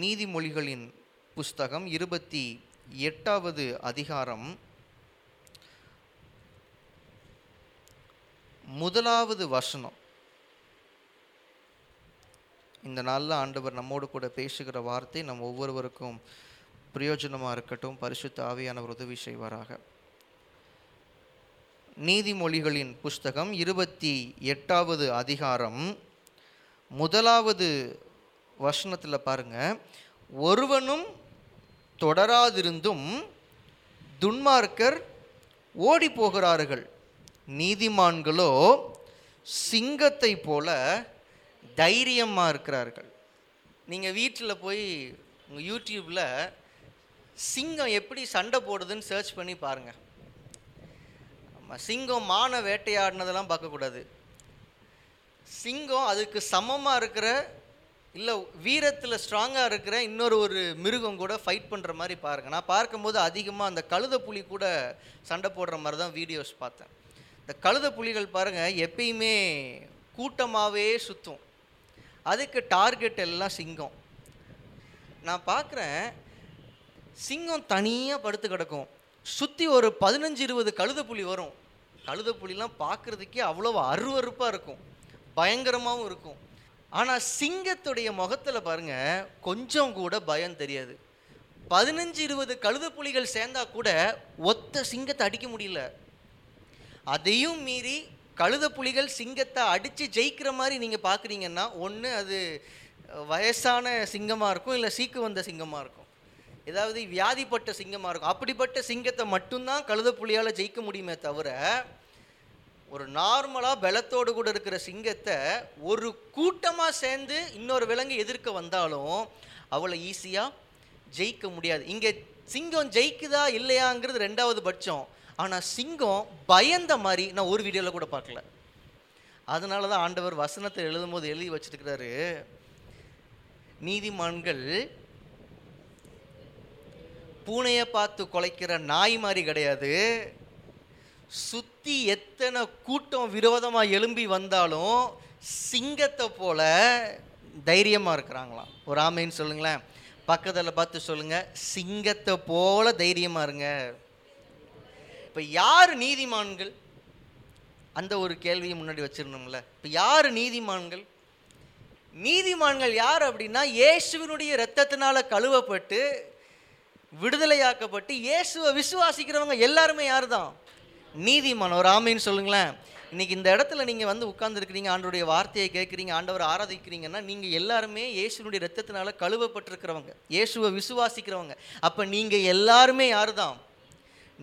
நீதிமொழிகளின் புஸ்தகம் இருபத்தி எட்டாவது அதிகாரம் முதலாவது வசனம். இந்த நாளில் ஆண்டவர் நம்மோடு கூட பேசுகிற வார்த்தை நம் ஒவ்வொருவருக்கும் பிரயோஜனமாக இருக்கட்டும் பரிசுத்த ஆவியானவர் உதவி செய்வாராக. நீதிமொழிகளின் புஸ்தகம் இருபத்தி எட்டாவது அதிகாரம் முதலாவது வசனத்தில் பாருங்கள் ஒருவனும் தொடராதிருந்தும் துன்மார்க்கர் ஓடி போகிறார்கள். நீதிமான்களோ சிங்கத்தை போல தைரியமாக இருக்கிறார்கள். நீங்கள் வீட்டில் போய் உங்கள் யூடியூப்பில் சிங்கம் எப்படி சண்டை போடுதுன்னு சர்ச் பண்ணி பாருங்கள் சிங்கம் மான வேட்டையாடினதெல்லாம் பார்க்கக்கூடாது. சிங்கம் அதுக்கு சமமாக இருக்கிற இல்லை வீரத்தில் ஸ்ட்ராங்காக இருக்கிற இன்னொரு ஒரு மிருகம் கூட ஃபைட் பண்ணுற மாதிரி பாருங்கள் நான் பார்க்கும்போது அதிகமாக அந்த கழுத புலி கூட சண்டை போடுற மாதிரி தான் வீடியோஸ் பார்த்தேன். இந்த கழுத புலிகள் பாருங்கள் எப்பயுமே கூட்டமாகவே சுற்றும் அதுக்கு டார்கெட் எல்லாம் சிங்கம். நான் பார்க்குறேன் சிங்கம் தனியாக படுத்து கிடக்கும். சுற்றி ஒரு பதினஞ்சு இருபது கழுத புலி வரும். கழுத புலிலாம் பார்க்குறதுக்கே அவ்வளோ அருவருப்பாக இருக்கும். பயங்கரமாகவும் இருக்கும். ஆனால் சிங்கத்துடைய முகத்தில் பாருங்க கொஞ்சம் கூட பயம் தெரியாது. பதினஞ்சு இருபது கழுத புலிகள் சேர்ந்தா கூட ஒத்த சிங்கத்தை அடிக்க முடியல. அதையும் மீறி கழுத புலிகள் சிங்கத்தை அடித்து ஜெயிக்கிற மாதிரி நீங்கள் பார்க்குறீங்கன்னா ஒன்று அது வயசான சிங்கமாக இருக்கும் இல்லை சீக்கு வந்த சிங்கமாக இருக்கும். ஏதாவது வியாதிப்பட்ட சிங்கமாக இருக்கும். அப்படிப்பட்ட சிங்கத்தை மட்டும்தான் கழுத புலியால் ஜெயிக்க முடியுமே தவிர ஒரு நார்மலாக பலத்தோடு கூட இருக்கிற சிங்கத்தை ஒரு கூட்டமாக சேர்ந்து இன்னொரு விலங்கு எதிர்க்க வந்தாலும் அவளை ஈஸியாக ஜெயிக்க முடியாது. இங்கே சிங்கம் ஜெயிக்குதா இல்லையாங்கிறது ரெண்டாவது பட்சம். ஆனால் சிங்கம் பயந்த மாதிரி நான் ஒரு வீடியோவில் கூட பார்க்கல. அதனால தான் ஆண்டவர் வசனத்தை எழுதும்போது எழுதி வச்சிருக்கிறாரு. நீதிமான்கள் பூனையை பார்த்து குலைக்கிற நாய் மாதிரி கிடையாது. சுத்தி எத்தனை கூட்டம் விரோதமாக எழும்பி வந்தாலும் சிங்கத்தை போல தைரியமாக இருக்கிறாங்களாம். ஒரு ஆமைன்னு சொல்லுங்களேன். பக்கத்தில் பார்த்து சொல்லுங்க. சிங்கத்தை போல தைரியமாக இருங்க. இப்போ யார் நீதிமான்கள்? அந்த ஒரு கேள்வியை முன்னாடி வச்சிருந்தோம்ல. இப்போ யார் நீதிமான்கள்? நீதிமான்கள் யார் அப்படின்னா இயேசுவினுடைய ரத்தத்தினால் கழுவப்பட்டு விடுதலையாக்கப்பட்டு இயேசுவை விசுவாசிக்கிறவங்க எல்லாருமே யார் தான் நீதிமான் ஒரு ஆமைன்னு சொல்லுங்களேன். இன்னைக்கு இந்த இடத்துல நீங்கள் வந்து உட்கார்ந்துருக்கிறீங்க ஆண்டவருடைய வார்த்தையை கேட்குறீங்க ஆண்டவரை ஆராதிக்கிறீங்கன்னா நீங்கள் எல்லாருமே இயேசுனுடைய ரத்தத்தினால கழுவப்பட்டிருக்கிறவங்க இயேசுவை விசுவாசிக்கிறவங்க. அப்போ நீங்கள் எல்லாருமே யார் தான்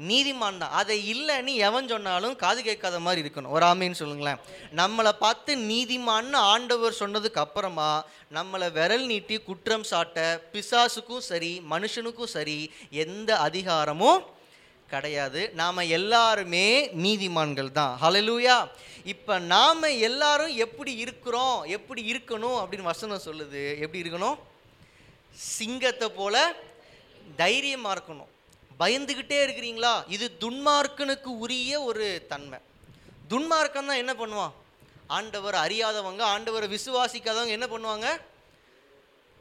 நீதிமான் தான். அதை இல்லைன்னு எவன் சொன்னாலும் காது கேட்காத மாதிரி இருக்கணும். ஒரு ஆமைன்னு சொல்லுங்களேன். நம்மளை பார்த்து நீதிமான்னு ஆண்டவர் சொன்னதுக்கு அப்புறமா நம்மளை விரல் நீட்டி குற்றம் சாட்ட பிசாசுக்கும் சரி மனுஷனுக்கும் சரி எந்த அதிகாரமும் கிடையாது. நாம் எல்லாருமே நீதிமான்கள் தான். ஹலலூயா இப்போ நாம் எல்லாரும் எப்படி இருக்கிறோம்? எப்படி இருக்கணும்? அப்படின்னு வசனம் சொல்லுது. எப்படி இருக்கணும்? சிங்கத்தை போல தைரியமாக இருக்கணும். பயந்துக்கிட்டே இருக்கிறீங்களா? இது துன்மார்க்கனுக்கு உரிய ஒரு தன்மை. துன்மார்க்கம் தான் என்ன பண்ணுவான்? ஆண்டவர் அறியாதவங்க ஆண்டவரை விசுவாசிக்காதவங்க என்ன பண்ணுவாங்க?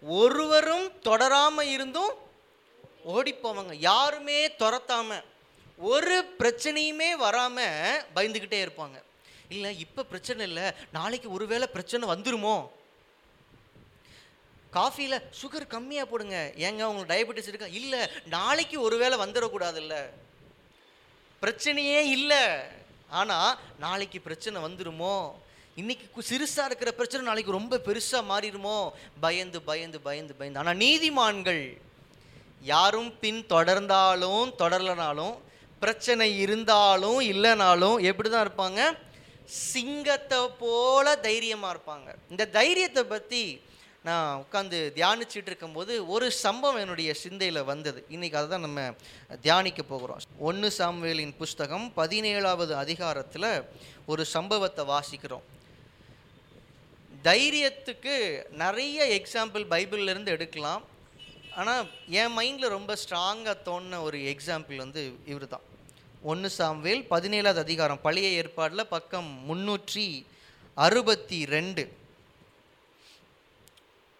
ஒருவரும் தொடராமல் இருந்தும் ஓடிப்போவாங்க. யாருமே துரத்தாமல் ஒரு பிரச்சனையுமே வராமல் பயந்துக்கிட்டே இருப்பாங்க. இல்லை இப்போ பிரச்சனை இல்லை நாளைக்கு ஒருவேளை பிரச்சனை வந்துருமோ? காஃபியில் சுகர் கம்மியாக போடுங்க. ஏங்க உங்களுக்கு டயபெட்டிஸ் இருக்கா? இல்லை நாளைக்கு ஒருவேளை வந்துடக்கூடாதுல்ல. பிரச்சனையே இல்லை. ஆனால் நாளைக்கு பிரச்சனை வந்துருமோ? இன்னைக்கு சிறுசாக இருக்கிற பிரச்சனை நாளைக்கு ரொம்ப பெருசாக மாறிடுமோ பயந்து பயந்து பயந்து பயந்து. ஆனால் நீதிமான்கள் யாரும் பின் தொடர்ந்தாலும் தொடரலனாலும் பிரச்சனை இருந்தாலும் இல்லைனாலும் எப்படி தான் இருப்பாங்க? சிங்கத்தை போல தைரியமாக இருப்பாங்க. இந்த தைரியத்தை பற்றி நான் உட்காந்து தியானிச்சுட்டு இருக்கும்போது ஒரு சம்பவம் என்னுடைய சிந்தையில் வந்தது. இன்றைக்கி அதை தான் நம்ம தியானிக்க போகிறோம். ஒன்று சாம்வேலின் புஸ்தகம் பதினேழாவது அதிகாரத்தில் ஒரு சம்பவத்தை வாசிக்கிறோம். தைரியத்துக்கு நிறைய எக்ஸாம்பிள் பைபிள்லேருந்து எடுக்கலாம். ஆனால் என் மைண்டில் ரொம்ப ஸ்ட்ராங்காக தோணுன ஒரு எக்ஸாம்பிள் வந்து இவர் தான் ஒன்று சாம்வேல் பதினேழாவது அதிகாரம் பழைய ஏற்பாடில் பக்கம் முன்னூற்றி அறுபத்தி ரெண்டு.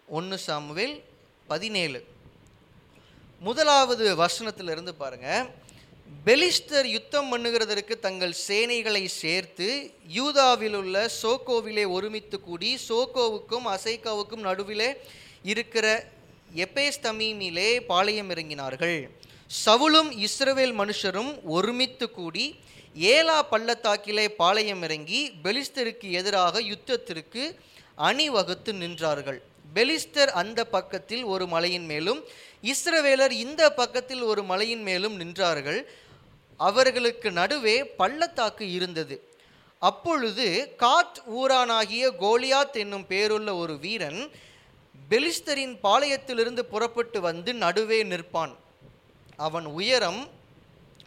ஒன்று சாம்வேல் பதினேழு. முதலாவது வசனத்திலிருந்து பாருங்க. பெலிஸ்தர் யுத்தம் பண்ணுகிறதற்கு தங்கள் சேனைகளை சேர்த்து யூதாவில் உள்ள சோகோவிலே ஒருமித்து கூடி சோகோவுக்கும் அசைக்காவுக்கும் நடுவிலே இருக்கிற எபேஸ்தமீமிலே பாளையம் இறங்கினார்கள். சவுலும் இஸ்ரவேல் மனுஷரும் ஒருமித்து கூடி ஏலா பள்ளத்தாக்கிலே பாளையம் இறங்கி பெலிஸ்தருக்கு எதிராக யுத்தத்திற்கு அணிவகுத்து நின்றார்கள். பெலிஸ்தர் அந்த பக்கத்தில் ஒரு மலையின் மேலும் இஸ்ரவேலர் இந்த பக்கத்தில் ஒரு மலையின் மேலும் நின்றார்கள். அவர்களுக்கு நடுவே பள்ளத்தாக்கு இருந்தது. அப்பொழுது காத் ஊரானாகிய கோலியாத் என்னும் பேருள்ள ஒரு வீரன் பெலிஸ்தரின் பாளையத்திலிருந்து புறப்பட்டு வந்து நடுவே நிற்பான். அவன் உயரம்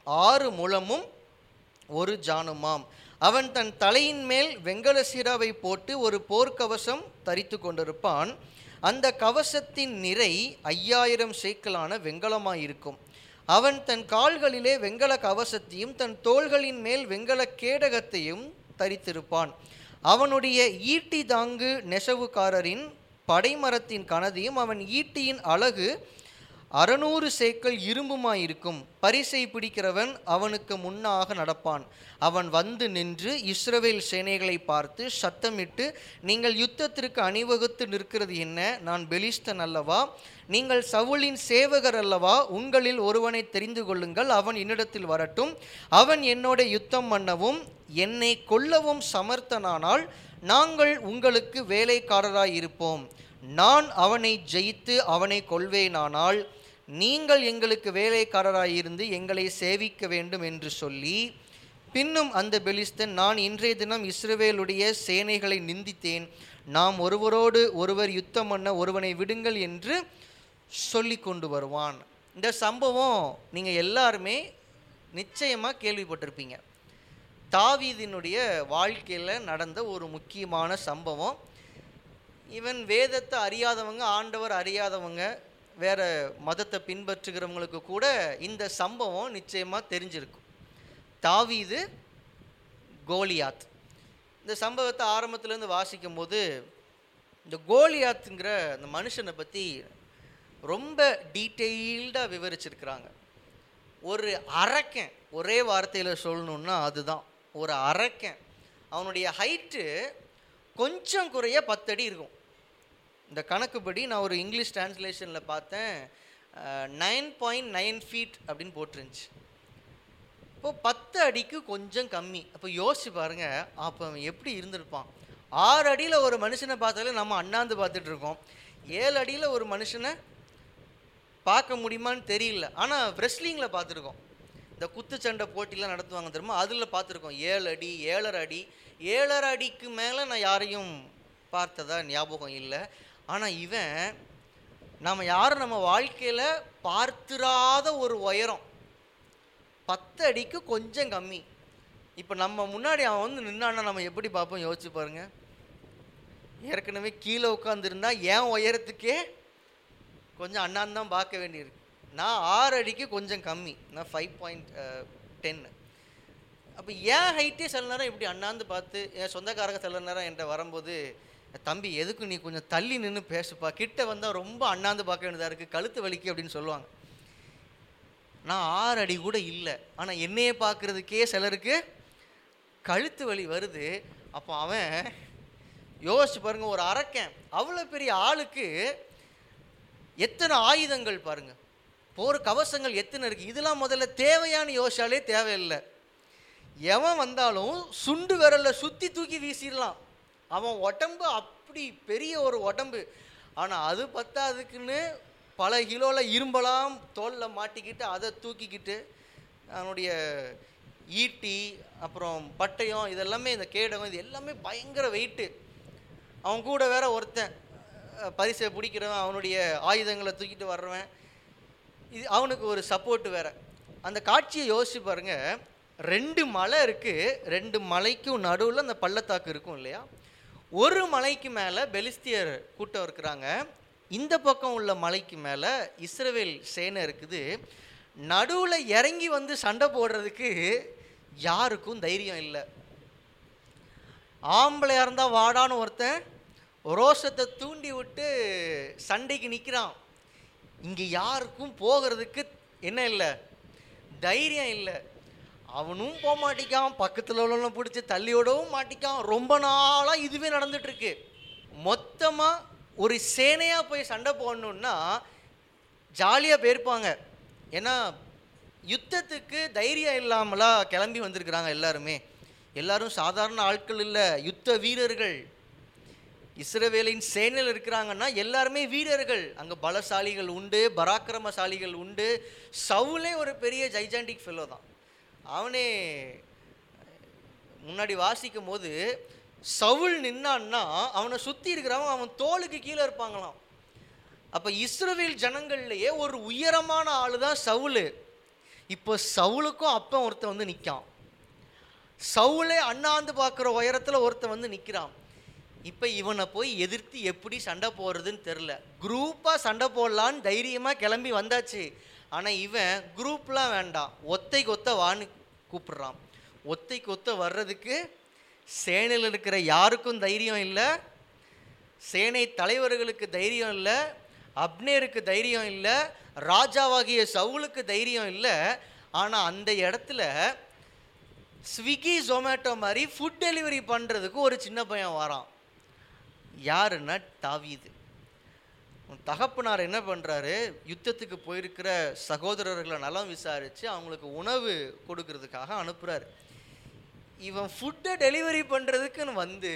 ஆறு முழமும் ஒரு ஜானுமாம். அவன் தன் தலையின் மேல் வெங்கல சிராவை போட்டு ஒரு போர்க்கவசம் தரித்து கொண்டிருப்பான். அந்த கவசத்தின் நிறை ஐயாயிரம் சேக்கலான வெங்கலமாயிருக்கும். அவன் தன் கால்களிலே வெங்கல கவசத்தையும் தன் தோள்களின் மேல் வெங்கல கேடகத்தையும் தரித்திருப்பான். அவனுடைய ஈட்டி தாங்கு நெசவுக்காரரின் படைமரத்தின் கனதியும் அவன் ஈட்டியின் அழகு அறநூறு சேக்கல் இரும்புமாயிருக்கும். பரிசை பிடிக்கிறவன் அவனுக்கு முன்னாக நடப்பான். அவன் வந்து நின்று இஸ்ரவேல் சேனைகளை பார்த்து சத்தமிட்டு நீங்கள் யுத்தத்திற்கு அணிவகுத்து நிற்கிறது என்ன? நான் பெலிஸ்தன் அல்லவா? நீங்கள் சவுலின் சேவகர் அல்லவா? உங்களில் ஒருவனை தெரிந்து கொள்ளுங்கள். அவன் என்னிடத்தில் வரட்டும். அவன் என்னோட யுத்தம் பண்ணவும் என்னை கொல்லவும் சமர்த்தனானால் நாங்கள் உங்களுக்கு வேலைக்காரராயிருப்போம். இருப்போம் நான் அவனை ஜெயித்து அவனை கொள்வேனானால் நீங்கள் எங்களுக்கு வேலைக்காரராயிருந்து எங்களை சேவிக்க வேண்டும் என்று சொல்லி பின்னும் அந்த பெலிஸ்தன் நான் இன்றைய தினம் இஸ்ரவேலுடைய சேனைகளை நிந்தித்தேன். நாம் ஒருவரோடு ஒருவர் யுத்தம் பண்ண ஒருவனை விடுங்கள் என்று சொல்லி கொண்டு வருவான். இந்த சம்பவம் நீங்கள் எல்லாருமே நிச்சயமாக கேள்விப்பட்டிருப்பீங்க. தாவீதினுடைய வாழ்க்கையில் நடந்த ஒரு முக்கியமான சம்பவம். இவன் வேதத்தை அறியாதவங்க ஆண்டவர் அறியாதவங்க வேறு மதத்தை பின்பற்றுகிறவங்களுக்கு கூட இந்த சம்பவம் நிச்சயமாக தெரிஞ்சிருக்கும். தாவீது கோலியாத். இந்த சம்பவத்தை ஆரம்பத்துலேருந்து வாசிக்கும் போது இந்த கோலியாத்துங்கிற அந்த மனுஷனை பற்றி ரொம்ப டீட்டெயில்டாக விவரிச்சிருக்கிறாங்க. ஒரு அரக்கன் ஒரே வார்த்தையில் சொல்லணுன்னா அதுதான். ஒரு அரக்கன். அவனுடைய ஹைட்டு கொஞ்சம் குறைய பத்தடி இருக்கும். இந்த கணக்குப்படி நான் ஒரு இங்கிலீஷ் டிரான்ஸ்லேஷனில் பார்த்தேன். நைன் பாயிண்ட் நைன் ஃபீட் அப்படின்னு போட்டிருந்துச்சு. இப்போது பத்து அடிக்கு கொஞ்சம் கம்மி. அப்போ யோசிச்சு பாருங்க அப்போ அவன் எப்படி இருந்திருப்பான். ஆறு அடியில் ஒரு மனுஷனை பார்த்தாலே நம்ம அண்ணாந்து பார்த்துட்டு இருக்கோம். ஏழு அடியில் ஒரு மனுஷனை பார்க்க முடியுமான்னு தெரியல. ஆனால் ரெஸ்லிங்கில் பார்த்துருக்கோம். இந்த குத்துச்சண்டை போட்டிலாம் நடத்துவாங்க தெரியுமா? அதில் பார்த்துருக்கோம். ஏழு அடி ஏழரை அடி. ஏழரை அடிக்கு மேலே நான் யாரையும் பார்த்ததா ஞாபகம் இல்லை. ஆனால் இவன் நம்ம யாரும் நம்ம வாழ்க்கையில் பார்த்துராத ஒரு உயரம். பத்து அடிக்கு கொஞ்சம் கம்மி. இப்போ நம்ம முன்னாடி அவன் வந்து நின்னான்னா நம்ம எப்படி பார்ப்போம்? யோசிச்சு பாருங்கள் ஏற்கனவே கீழே உட்காந்துருந்தா என் உயரத்துக்கே கொஞ்சம் அண்ணாந்து தான் பார்க்க வேண்டியிருக்கு. நான் ஆறு அடிக்கு கொஞ்சம் கம்மி. நான் ஃபைவ் பாயிண்ட் டென்னு அப்போ என் ஹைட்டே சில நேரம் இப்படி அண்ணாந்து பார்த்து என் சொந்தக்காரங்க சில நேரம் என்கிட்ட வரும்போது தம்பி எதுக்கு நீ கொஞ்சம் தள்ளி நின்று பேசுப்பா? கிட்ட வந்தால் ரொம்ப அண்ணாந்து பார்க்க வேண்டியதாக இருக்குது கழுத்து வலிக்கு அப்படின்னு சொல்லுவாங்க. நான் ஆறு அடி கூட இல்லை. ஆனால் என்னையே பார்க்குறதுக்கே சிலருக்கு கழுத்து வலி வருது. அப்போ அவன் யோசிச்சு பாருங்கள் ஒரு அரக்கன். அவ்வளோ பெரிய ஆளுக்கு எத்தனை ஆயுதங்கள் பாருங்கள் போர் கவசங்கள் எத்தனை இருக்குது இதெல்லாம் முதல்ல தேவையான்னு யோசிச்சாலே தேவையில்லை. எவன் வந்தாலும் சுண்டு விரலில் சுற்றி தூக்கி வீசிடலாம். அவன் உடம்பு அப்படி பெரிய ஒரு உடம்பு. ஆனால் அது பத்தாதுக்குன்னு பல கிலோவில் இரும்பலாம் தோலில் மாட்டிக்கிட்டு அதை தூக்கிக்கிட்டு அவனுடைய ஈட்டி அப்புறம் பட்டயம் இதெல்லாமே இந்த கேடகம் இது எல்லாமே பயங்கர வெயிட்டு அவன் கூட வேற ஒருத்தன் பரிசை பிடிக்கிறவன் அவனுடைய ஆயுதங்களை தூக்கிட்டு வர்றவன். இது அவனுக்கு ஒரு சப்போர்ட் வேற. அந்த காட்சியை யோசிச்சு பாருங்கள் ரெண்டு மலை இருக்குது ரெண்டு மலைக்கும் நடுவில் அந்த பள்ளத்தாக்கு இருக்கும் இல்லையா? ஒரு மலைக்கு மேலே பெலிஸ்தியர் கூட்டம் இருக்கிறாங்க. இந்த பக்கம் உள்ள மலைக்கு மேலே இஸ்ரவேல் சேனை இருக்குது. நடுவில் இறங்கி வந்து சண்டை போடுறதுக்கு யாருக்கும் தைரியம் இல்லை. ஆம்பளையாக இருந்தால் வாடான்னு ஒருத்தன் ரோஷத்தை தூண்டி விட்டு சண்டைக்கு நிற்கிறான் இங்கே யாருக்கும் போகிறதுக்கு என்ன இல்லை? தைரியம் இல்லை. அவனும் போக மாட்டிக்கான் பக்கத்தில் உள்ளவனை பிடிச்சி தள்ளியோடவும் மாட்டிக்கான். ரொம்ப நாளாக இதுவே நடந்துட்டுருக்கு. மொத்தமாக ஒரு சேனையாக போய் சண்டை போடணுன்னா ஜாலியாக போயிருப்பாங்க. ஏன்னா யுத்தத்துக்கு தைரியம் இல்லாமலாம் கிளம்பி வந்திருக்கிறாங்க எல்லாருமே. எல்லாரும் சாதாரண ஆட்கள் இல்லை யுத்த வீரர்கள். இஸ்ரவேலின் சேனையில் இருக்கிறாங்கன்னா எல்லாருமே வீரர்கள். அங்கே பலசாலிகள் உண்டு பராக்கிரமசாலிகள் உண்டு. சவுலே ஒரு பெரிய ஜைஜாண்டிக் ஃபெல்லோ தான். அவனே முன்னாடி வாசிக்கும் போது சவுல் நின்னான்னா அவனை சுற்றி இருக்கிறவன் அவன் தோலுக்கு கீழே இருப்பாங்களாம். அப்போ இஸ்ரவேல் ஜனங்கள்லேயே ஒரு உயரமான ஆளு தான் சவுலு. இப்போ சவுலுக்கும் அப்போ ஒருத்தன் வந்து நிற்கான் சவுலே அண்ணாந்து பார்க்குற உயரத்தில் ஒருத்தன் வந்து நிற்கிறான் இப்போ இவனை போய் எதிர்த்து எப்படி சண்டை போடுறதுன்னு தெரில குரூப்பாக சண்டை போடலான்னு தைரியமாக கிளம்பி வந்தாச்சு. ஆனால் இவன் குரூப்லாம் வேண்டாம். ஒத்தைக்கு ஒத்த வான்னு கூப்பிடுறான். ஒத்தைக்கு ஒத்த வர்றதுக்கு சேனையில் இருக்கிற யாருக்கும் தைரியம் இல்லை. சேனை தலைவர்களுக்கு தைரியம் இல்லை. அப்னேருக்கு தைரியம் இல்லை. ராஜாவாகிய சவுலுக்கு தைரியம் இல்லை. ஆனால் அந்த இடத்துல ஸ்விக்கி ஜொமேட்டோ மாதிரி ஃபுட் டெலிவரி பண்ணுறதுக்கு ஒரு சின்ன பையன் வரான். யாருன்னா தாவீது. உன் தகப்பனார் என்ன பண்ணுறாரு யுத்தத்துக்கு போயிருக்கிற சகோதரர்களை நலம் விசாரித்து அவங்களுக்கு உணவு கொடுக்கறதுக்காக அனுப்புகிறாரு இவன் ஃபுட்டை டெலிவரி பண்ணுறதுக்குன்னு வந்து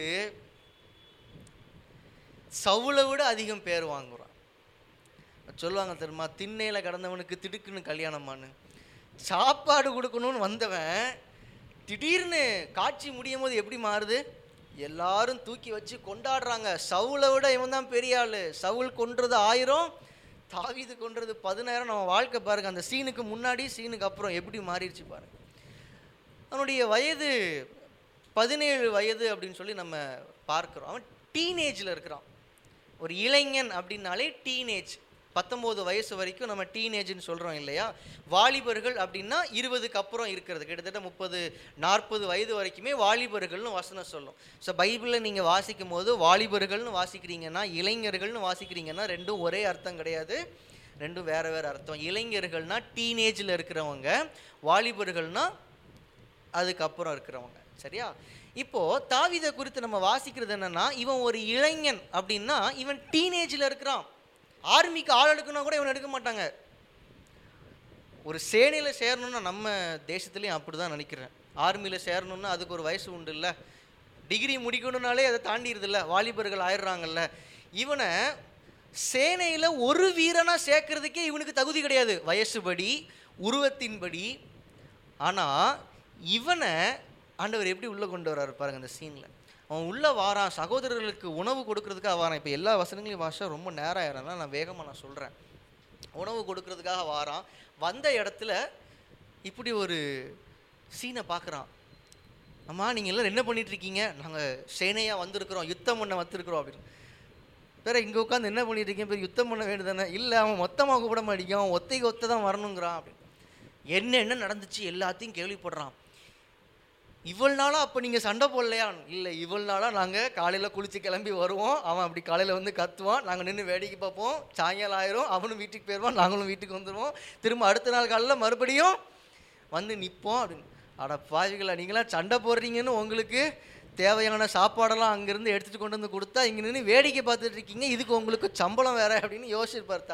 சவுளை விட அதிகம் பேர் வாங்குறான். சொல்லுவாங்க தெரியுமா? திண்ணையில் கடந்தவனுக்கு திடுக்குன்னு கல்யாணமான்னு சாப்பாடு கொடுக்கணும்னு வந்தவன் திடீர்னு காட்சி முடியும் போது எப்படி மாறுது? எல்லாரும் தூக்கி வச்சு கொண்டாடுறாங்க. சவுலை விட இவன் தான் பெரிய ஆள். சவுல் கொன்றது ஆயிரம் தாவிது கொன்றது பதினாயிரம். நம்ம வாழ்க்கை பாருங்க அந்த சீனுக்கு முன்னாடி சீனுக்கு அப்புறம் எப்படி மாறிடுச்சு பாருங்க. அவனுடைய வயது பதினேழு வயது அப்படின்னு சொல்லி நம்ம பார்க்குறோம். அவன் டீனேஜில் இருக்கிறான். ஒரு இளைஞன் அப்படின்னாலே டீனேஜ் பத்தொம்போது வயசு வரைக்கும் நம்ம டீனேஜ்னு சொல்கிறோம் இல்லையா? வாலிபர்கள் அப்படின்னா இருபதுக்கு அப்புறம் இருக்கிறது. கிட்டத்தட்ட முப்பது நாற்பது வயது வரைக்குமே வாலிபர்கள்னு வசனம் சொல்லும். ஸோ பைபிளில் நீங்கள் வாசிக்கும் போது வாலிபர்கள்னு வாசிக்கிறீங்கன்னா இளைஞர்கள்னு வாசிக்கிறீங்கன்னா ரெண்டும் ஒரே அர்த்தம் கிடையாது. ரெண்டும் வேறு வேறு அர்த்தம். இளைஞர்கள்னா டீனேஜில் இருக்கிறவங்க வாலிபர்கள்னால் அதுக்கப்புறம் இருக்கிறவங்க. சரியா? இப்போது தாவிதை குறித்து நம்ம வாசிக்கிறது என்னென்னா இவன் ஒரு இளைஞன் அப்படின்னா இவன் டீனேஜில் இருக்கிறான். ஆர்மிக்கு ஆள் எடுக்கணும் கூட இவனை எடுக்க மாட்டாங்க. ஒரு சேனையில் சேரணும்னா நம்ம தேசத்துலேயும் அப்படி தான் நினைக்கிறேன். ஆர்மியில் சேரணும்னா அதுக்கு ஒரு வயசு உண்டு இல்லை. டிகிரி முடிக்கணும்னாலே அதை தாண்டிடுதில்ல வாலிபர்கள் ஆயிடுறாங்கல்ல. இவனை சேனையில் ஒரு வீரனாக சேர்க்கறதுக்கே இவனுக்கு தகுதி கிடையாது. வயசுபடி உருவத்தின்படி. ஆனால் இவனை ஆண்டவர் எப்படி உள்ளே கொண்டு வர்றாரு பாருங்கள் அந்த சீனில் அவன் உள்ளே வாரான் சகோதரர்களுக்கு உணவு கொடுக்கறதுக்காக வாரான் இப்போ எல்லா வசனங்களையும் வாசா ரொம்ப நேரம் ஆயிரம்னா நான் வேகமாக நான் சொல்கிறேன் உணவு கொடுக்கறதுக்காக வாரான் வந்த இடத்துல இப்படி ஒரு சீனை பார்க்குறான் அம்மா நீங்கள் எல்லாம் என்ன பண்ணிகிட்ருக்கீங்க நாங்கள் சேனையாக வந்திருக்கிறோம் யுத்தம் பண்ண வந்திருக்கிறோம் அப்படின்னு. பேர் இங்கே உட்காந்து என்ன பண்ணிட்டு இருக்கீங்க? பேர் யுத்தம் பண்ண வேண்டியதானே இல்லை அவன் மொத்தமாக கூப்பிட மாட்டேங்கான் ஒத்தைக்கு ஒத்த தான் வரணுங்கிறான் அப்படின்னு. என்ன என்ன நடந்துச்சு? எல்லாத்தையும் கேள்விப்படுறான். இவ்வளோ நாளாக அப்போ நீங்கள் சண்டை போடலையான்னு இல்லை இவ்வளோ நாளாக நாங்கள் காலையில் குளித்து கிளம்பி வருவோம். அவன் அப்படி காலையில் வந்து கத்துவான். நாங்கள் நின்று வேடிக்கை பார்ப்போம். சாயங்காலம் ஆயிரும். அவனும் வீட்டுக்கு போயிடுவான் நாங்களும் வீட்டுக்கு வந்துடுவோம் திரும்ப அடுத்த நாள் காலையில் மறுபடியும் வந்து நிற்போம் அப்படின்னு. அட பாவிகளா நீங்களாம் சண்டை போடுறீங்கன்னு உங்களுக்கு தேவையான சாப்பாடெல்லாம் அங்கேருந்து எடுத்துகிட்டு கொண்டு வந்து கொடுத்தா இங்கே நின்று வேடிக்கை பார்த்துட்டு இருக்கீங்க. இதுக்கு உங்களுக்கு சம்பளம் வேறு அப்படின்னு யோசிச்சிருப்பார்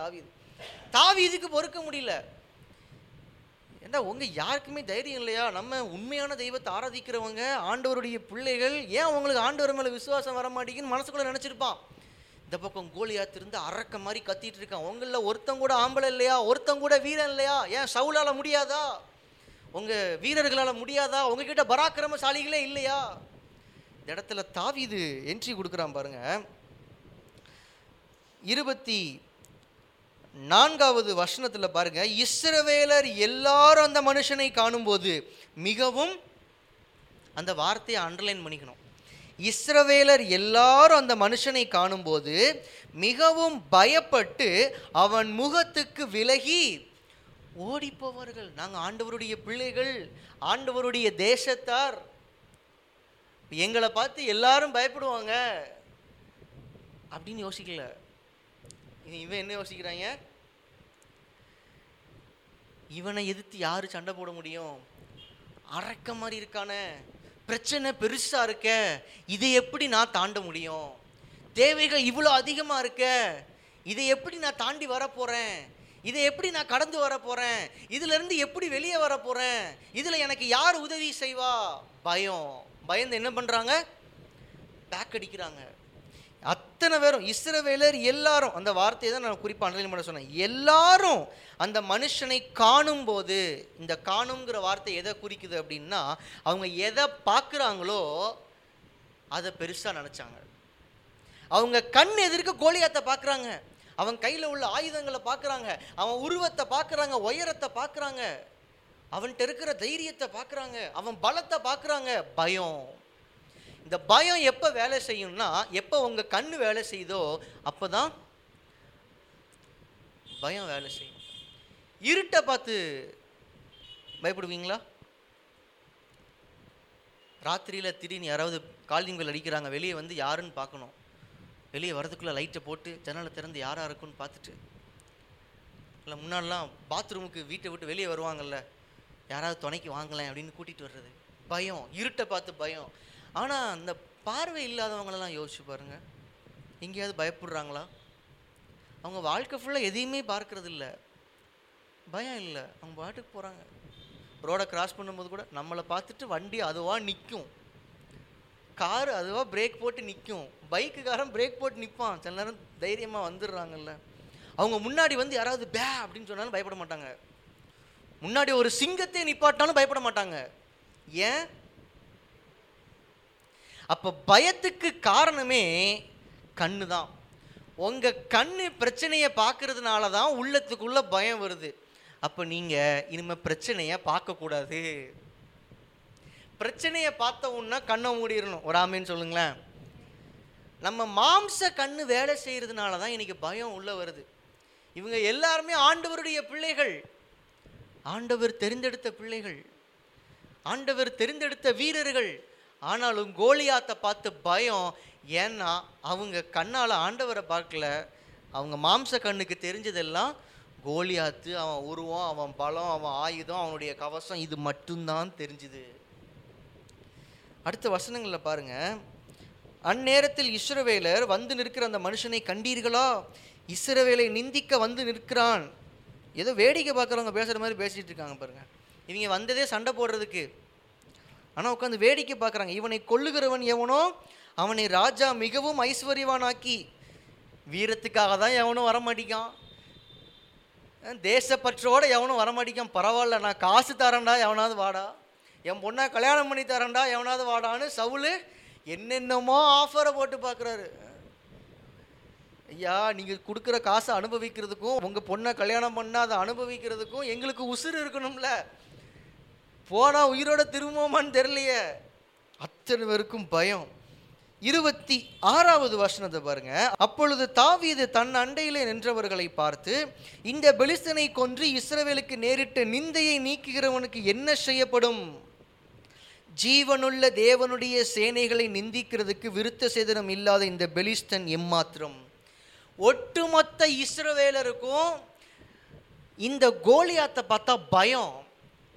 தாவி இதுக்கு பொறுக்க முடியல. ஏண்டா உங்கள் யாருக்குமே தைரியம் இல்லையா? நம்ம உண்மையான தெய்வத்தை ஆராதிக்கிறவங்க ஆண்டவருடைய பிள்ளைகள் ஏன் அவங்களுக்கு ஆண்டவர் மேலே விசுவாசம் வர மாட்டேங்குன்னு மனசுக்குள்ள நினச்சிருப்பான் இந்த பக்கம் கோலியாத் இருந்து அரக்க மாதிரி கத்திட்டு இருக்கான். உங்களில் ஒருத்தங்க கூட ஆம்பளை இல்லையா? ஒருத்தங்க கூட வீரன் இல்லையா? ஏன் சவுலால் முடியாதா? உங்கள் வீரர்களால் முடியாதா? உங்ககிட்ட பராக்கிரமசாலிகளே இல்லையா? இந்த இடத்துல தாவிது என்ட்ரி கொடுக்குறான் பாருங்க. இருபத்தி நான்காவது வசனத்தில் பாருங்க இஸ்ரவேலர் எல்லாரும் அந்த மனுஷனை காணும்போது மிகவும் அந்த வார்த்தையை அண்டர்லைன் பண்ணிக்கணும். இஸ்ரவேலர் எல்லாரும் அந்த மனுஷனை காணும்போது மிகவும் பயப்பட்டு அவன் முகத்துக்கு விலகி ஓடிப்போவார்கள். நாங்கள் ஆண்டவருடைய பிள்ளைகள் ஆண்டவருடைய தேசத்தார். எங்களை பார்த்து எல்லாரும் பயப்படுவாங்க. அப்படின்னு யோசிக்கல. இவன் என்ன யோசிக்கிறாங்க? இவனை எதிர்த்து யாரு சண்டை போட முடியும்? அரக்க மாதிரி இருக்கானே பிரச்சனை பெருசா இருக்க இதை எப்படி நான் தாண்ட முடியும்? தேவைகள் இவ்வளோ அதிகமாக இருக்க இதை எப்படி நான் தாண்டி வர போகிறேன் இதை எப்படி நான் கடந்து வர போகிறேன் இதுலேருந்து எப்படி வெளியே வர போகிறேன் இதில் எனக்கு யார் உதவி செய்வா? பயம். பயந்து என்ன பண்ணுறாங்க பேக் அடிக்கிறாங்க. அத்தனை பேரும் இஸ்ரவேலர் எல்லாரும் அந்த வார்த்தையை தான் நான் குறிப்பாக அண்டர்லைன் பண்ண சொன்னேன். எல்லாரும் அந்த மனுஷனை காணும்போது இந்த காணுங்கிற வார்த்தை எதை குறிக்குது அப்படின்னா அவங்க எதை பார்க்குறாங்களோ அதை பெருசாக நினச்சாங்க. அவங்க கண் எதிர்க்க கோலியாத்தை பார்க்குறாங்க. அவன் கையில் உள்ள ஆயுதங்களை பார்க்குறாங்க. அவன் உருவத்தை பார்க்குறாங்க உயரத்தை பார்க்குறாங்க. அவன்கிட்ட இருக்கிற தைரியத்தை பார்க்குறாங்க. அவன் பலத்தை பார்க்குறாங்க. பயம். இந்த பயம் எப்போ வேலை செய்யும்னா எப்போ உங்கள் கண் வேலை செய்யுதோ அப்போ தான் பயம் வேலை செய்யும். இருட்டை பார்த்து பயப்படுவீங்களா? ராத்திரியில் திடீர்னு யாராவது காலிங் அடிக்கிறாங்க வெளியே வந்து யாருன்னு பார்க்கணும். வெளியே வரதுக்குள்ளே லைட்டை போட்டு ஜன்னலை திறந்து யாராக இருக்குன்னு பார்த்துட்டு. இல்லை முன்னாடிலாம் பாத்ரூமுக்கு வீட்டை விட்டு வெளியே வருவாங்கல்ல யாராவது துணைக்கு வாங்கலேன் அப்படின்னு கூட்டிகிட்டு வர்றது. பயம் இருட்டை பார்த்து பயம். ஆனால் அந்த பார்வை இல்லாதவங்களெல்லாம் யோசிச்சு பாருங்க. எங்கேயாவது பயப்படுறாங்களா? அவங்க வாழ்க்கை ஃபுல்லாக எதையுமே பார்க்கறது இல்லை பயம் இல்லை. அவங்க பாட்டுக்கு போகிறாங்க ரோடை கிராஸ் பண்ணும்போது கூட நம்மளை பார்த்துட்டு வண்டி அதுவாக நிற்கும் கார் அதுவாக பிரேக் போட்டு நிற்கும் பைக்குக்காரன் பிரேக் போட்டு நிற்பான் சில நேரம் தைரியமாக வந்துடுறாங்கல்ல. அவங்க முன்னாடி வந்து யாராவது பே அப்படின்னு சொன்னாலும் பயப்பட மாட்டாங்க. முன்னாடி ஒரு சிங்கத்தை நிப்பாட்டினாலும் பயப்பட மாட்டாங்க. ஏன்? அப்போ பயத்துக்கு காரணமே கண்ணு தான் உங்கள் கண்ணு பிரச்சனையை பார்க்கறதுனால தான் உள்ளத்துக்குள்ளே பயம் வருது. அப்போ நீங்கள் இனிமேல் பிரச்சனையை பார்க்கக்கூடாது. பிரச்சனையை பார்த்த உடனே கண்ணை மூடிடணும். ஒரு ஆமேன்னு சொல்லுங்களேன். நம்ம மாம்ச கண்ணு வேலை செய்கிறதுனால தான் இன்றைக்கி பயம் உள்ளே வருது. இவங்க எல்லாருமே ஆண்டவருடைய பிள்ளைகள். ஆண்டவர் தெரிந்தெடுத்த பிள்ளைகள். ஆண்டவர் தெரிந்தெடுத்த வீரர்கள். ஆனாலும் கோலியாத்தை பார்த்து பயம். ஏன்னா அவங்க கண்ணால் ஆண்டவரை பார்க்கல. அவங்க மாம்ச கண்ணுக்கு தெரிஞ்சதெல்லாம் கோலியாத்து அவன் உருவம் அவன் பலம் அவன் ஆயுதம் அவனுடைய கவசம் இது மட்டும்தான் தெரிஞ்சுது. அடுத்த வசனங்களில் பாருங்க. அந்நேரத்தில் இஸ்ரவேலர் வந்து நிற்கிற அந்த மனுஷனை கண்டீர்களா? இஸ்ரவேலை நிந்திக்க வந்து நிற்கிறான். ஏதோ வேடிக்கை பார்க்குறவங்க பேசுகிற மாதிரி பேசிகிட்டு இருக்காங்க பாருங்கள் இவங்க வந்ததே சண்டை போடுறதுக்கு. ஆனால் உட்காந்து வேடிக்கை பார்க்குறாங்க. இவனை கொல்லுகிறவன் எவனோ? அவனை ராஜா மிகவும் ஐஸ்வர்யவானாக்கி. வீரத்துக்காக தான் எவனும் வரமாட்டிக்கான் தேசப்பற்றோடு எவனும் வரமாட்டிக்கான் பரவாயில்ல நான் காசு தரேன்டா எவனாவது வாடா. என் பொண்ணை கல்யாணம் பண்ணி தரேன்டா எவனாவது வாடான்னு சவுலு என்னென்னமோ ஆஃபரை போட்டு பார்க்குறாரு. ஐயா நீங்கள் கொடுக்குற காசை அனுபவிக்கிறதுக்கும் உங்கள் பொண்ணை கல்யாணம் பண்ணாத அதை அனுபவிக்கிறதுக்கும் எங்களுக்கு உசுறு இருக்கணும்ல. போனால் உயிரோட திரும்புவோமான்னு தெரியலையே. அத்தனை பேருக்கும் பயம். இருபத்தி ஆறாவது வசனத்தை பாருங்க. அப்பொழுது தாவீது தன் அண்டையிலே நின்றவர்களை பார்த்து இந்த பெலிஸ்தனை கொன்று இஸ்ரவேலுக்கு நேரிட்ட நிந்தையை நீக்குகிறவனுக்கு என்ன செய்யப்படும்? ஜீவனுள்ள தேவனுடைய சேனைகளை நிந்திக்கிறதுக்கு விருத்த சேதனம் இல்லாத இந்த பெலிஸ்தன் எம்மாத்திரம். ஒட்டுமொத்த இஸ்ரவேலருக்கும் இந்த கோலியாத்தை பார்த்தா பயம்.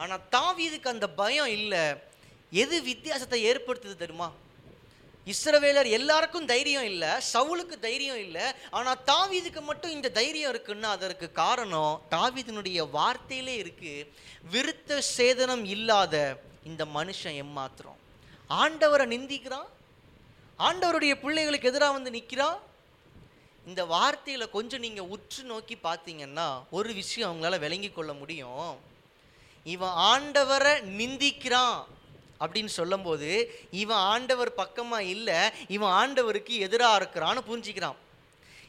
ஆனால் தாவீதுக்கு அந்த பயம் இல்லை. எது வித்தியாசத்தை ஏற்படுத்துது தெரியுமா? இஸ்ரவேலர் எல்லாருக்கும் தைரியம் இல்லை சவுலுக்கு தைரியம் இல்லை ஆனால் தாவீதுக்கு மட்டும் இந்த தைரியம் இருக்குன்னா அதற்கு காரணம் தாவீதனுடைய வார்த்தையிலே இருக்கு விருத்த சேதனம் இல்லாத இந்த மனுஷன் எம்மாத்திரம். ஆண்டவரை நிந்திக்கிறான் ஆண்டவருடைய பிள்ளைகளுக்கு எதிராக வந்து நிற்கிறான் இந்த வார்த்தையில கொஞ்சம் நீங்க உற்று நோக்கி பார்த்தீங்கன்னா ஒரு விஷயம் அவங்களால விளங்கி கொள்ள முடியும். இவன் ஆண்டவரை நிந்திக்கிறான் அப்படின்னு சொல்லும்போது இவன் ஆண்டவர் பக்கமாக இல்லை இவன் ஆண்டவருக்கு எதிராக இருக்கிறான்னு புரிஞ்சுக்கிறான்.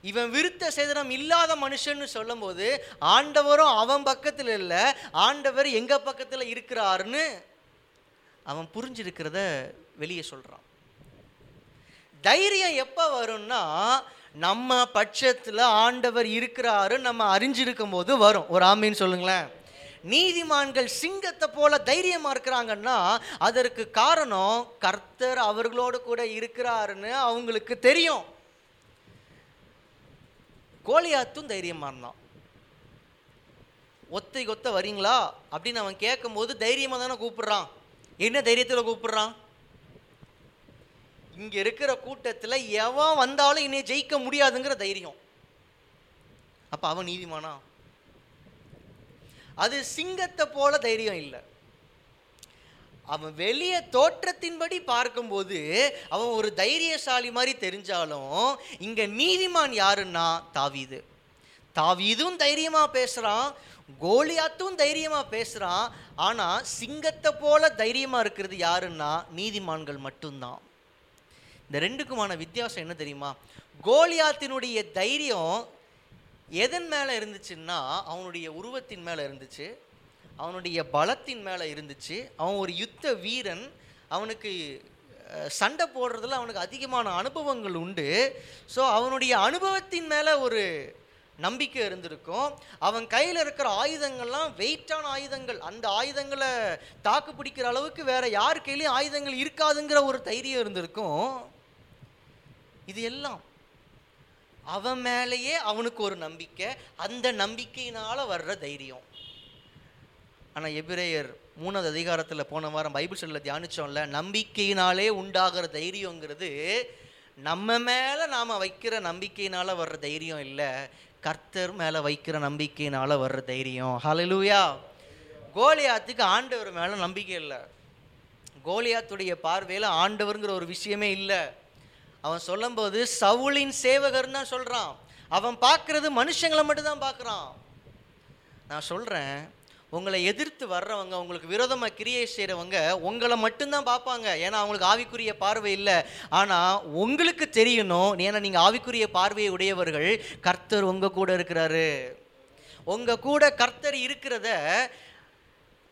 இவன் விருத்த சேதனம் இல்லாத மனுஷன்னு சொல்லும்போது ஆண்டவரும் அவன் பக்கத்தில் இல்லை ஆண்டவர் எங்கள் பக்கத்தில் இருக்கிறாருன்னு அவன் புரிஞ்சிருக்கிறத வெளியே சொல்கிறான் தைரியம் எப்போ வரும்னா நம்ம பட்சத்தில் ஆண்டவர் இருக்கிறாரு நம்ம அறிஞ்சிருக்கும் போது வரும். ஒரு ஆமின்னு சொல்லுங்களேன். நீதிமான்கள் சிங்கத்தை போல தைரியமாக இருக்கிறாங்கன்னா அதற்கு காரணம் கர்த்தர் அவர்களோடு கூட இருக்கிறாருன்னு அவங்களுக்கு தெரியும். கோலியாத்தும் தைரியமாக இருந்தான். ஒத்தை கொத்த வரீங்களா? அப்படின்னு அவன் கேட்கும்போது தைரியமாக தானே கூப்பிடுறான். என்ன தைரியத்தில் கூப்பிடுறான்? இங்கே இருக்கிற கூட்டத்தில் எவன் வந்தாலும் என்னை ஜெயிக்க முடியாதுங்கிற தைரியம். அப்போ அவன் நீதிமானா? அது சிங்கத்தை போல தைரியம் இல்லை. அவன் வெளிய தோற்றத்தின்படி பார்க்கும்போது அவன் ஒரு தைரியசாலி மாதிரி தெரிஞ்சாலும் இங்க நீதிமான் யாருன்னா தாவீது. தாவீதும் தைரியமா பேசுறான் கோலியாத்தும் தைரியமா பேசுறான் ஆனா சிங்கத்தை போல தைரியமா இருக்கிறது யாருன்னா நீதிமான்கள் மட்டும்தான். இந்த ரெண்டுக்குமான வித்தியாசம் என்ன தெரியுமா? கோலியாத்தினுடைய தைரியம் எதன் மேலே இருந்துச்சுன்னா அவனுடைய உருவத்தின் மேலே இருந்துச்சு அவனுடைய பலத்தின் மேலே இருந்துச்சு அவன் ஒரு யுத்த வீரன் அவனுக்கு சண்டை போடுறதுல அவனுக்கு அதிகமான அனுபவங்கள் உண்டு. ஸோ அவனுடைய அனுபவத்தின் மேலே ஒரு நம்பிக்கை இருந்திருக்கும். அவன் கையில் இருக்கிற ஆயுதங்கள்லாம் வெயிட்டான ஆயுதங்கள் அந்த ஆயுதங்களை தாக்கு பிடிக்கிற அளவுக்கு வேற யார் கையிலையும் ஆயுதங்கள் இருக்காதுங்கிற ஒரு தைரியம் இருந்திருக்கும். இது எல்லாம் அவன் மேலேயே அவனுக்கு ஒரு நம்பிக்கை. அந்த நம்பிக்கையினால் வர்ற தைரியம். ஆனால் எபிரேயர் மூணாவது அதிகாரத்தில் போன வாரம் பைபிள் சொல்ல தியானிச்சோம்ல நம்பிக்கையினாலே உண்டாகிற தைரியங்கிறது நம்ம மேலே நாம் வைக்கிற நம்பிக்கையினால் வர்ற தைரியம் இல்லை கர்த்தர் மேலே வைக்கிற நம்பிக்கையினால் வர்ற தைரியம். ஹலலூயா கோலியாத்துக்கு ஆண்டவர் மேலே நம்பிக்கை இல்லை. கோலியாத்துடைய பார்வையில் ஆண்டவருங்கிற ஒரு விஷயமே இல்லை. அவன் சொல்லும்போது சவுளின் சேவகர்னு தான் சொல்கிறான் அவன் பார்க்குறது மனுஷங்களை மட்டும்தான் பார்க்குறான். நான் சொல்கிறேன் உங்களை எதிர்த்து வர்றவங்க உங்களுக்கு விரோதமாக கிரியை செய்கிறவங்க உங்களை மட்டும்தான் பார்ப்பாங்க. ஏன்னா அவங்களுக்கு ஆவிக்குரிய பார்வை இல்லை. ஆனால் உங்களுக்கு தெரியணும் ஏன்னா நீங்கள் ஆவிக்குரிய பார்வையை உடையவர்கள் கர்த்தர் உங்கள் கூட இருக்கிறாரு. உங்கள் கூட கர்த்தர் இருக்கிறத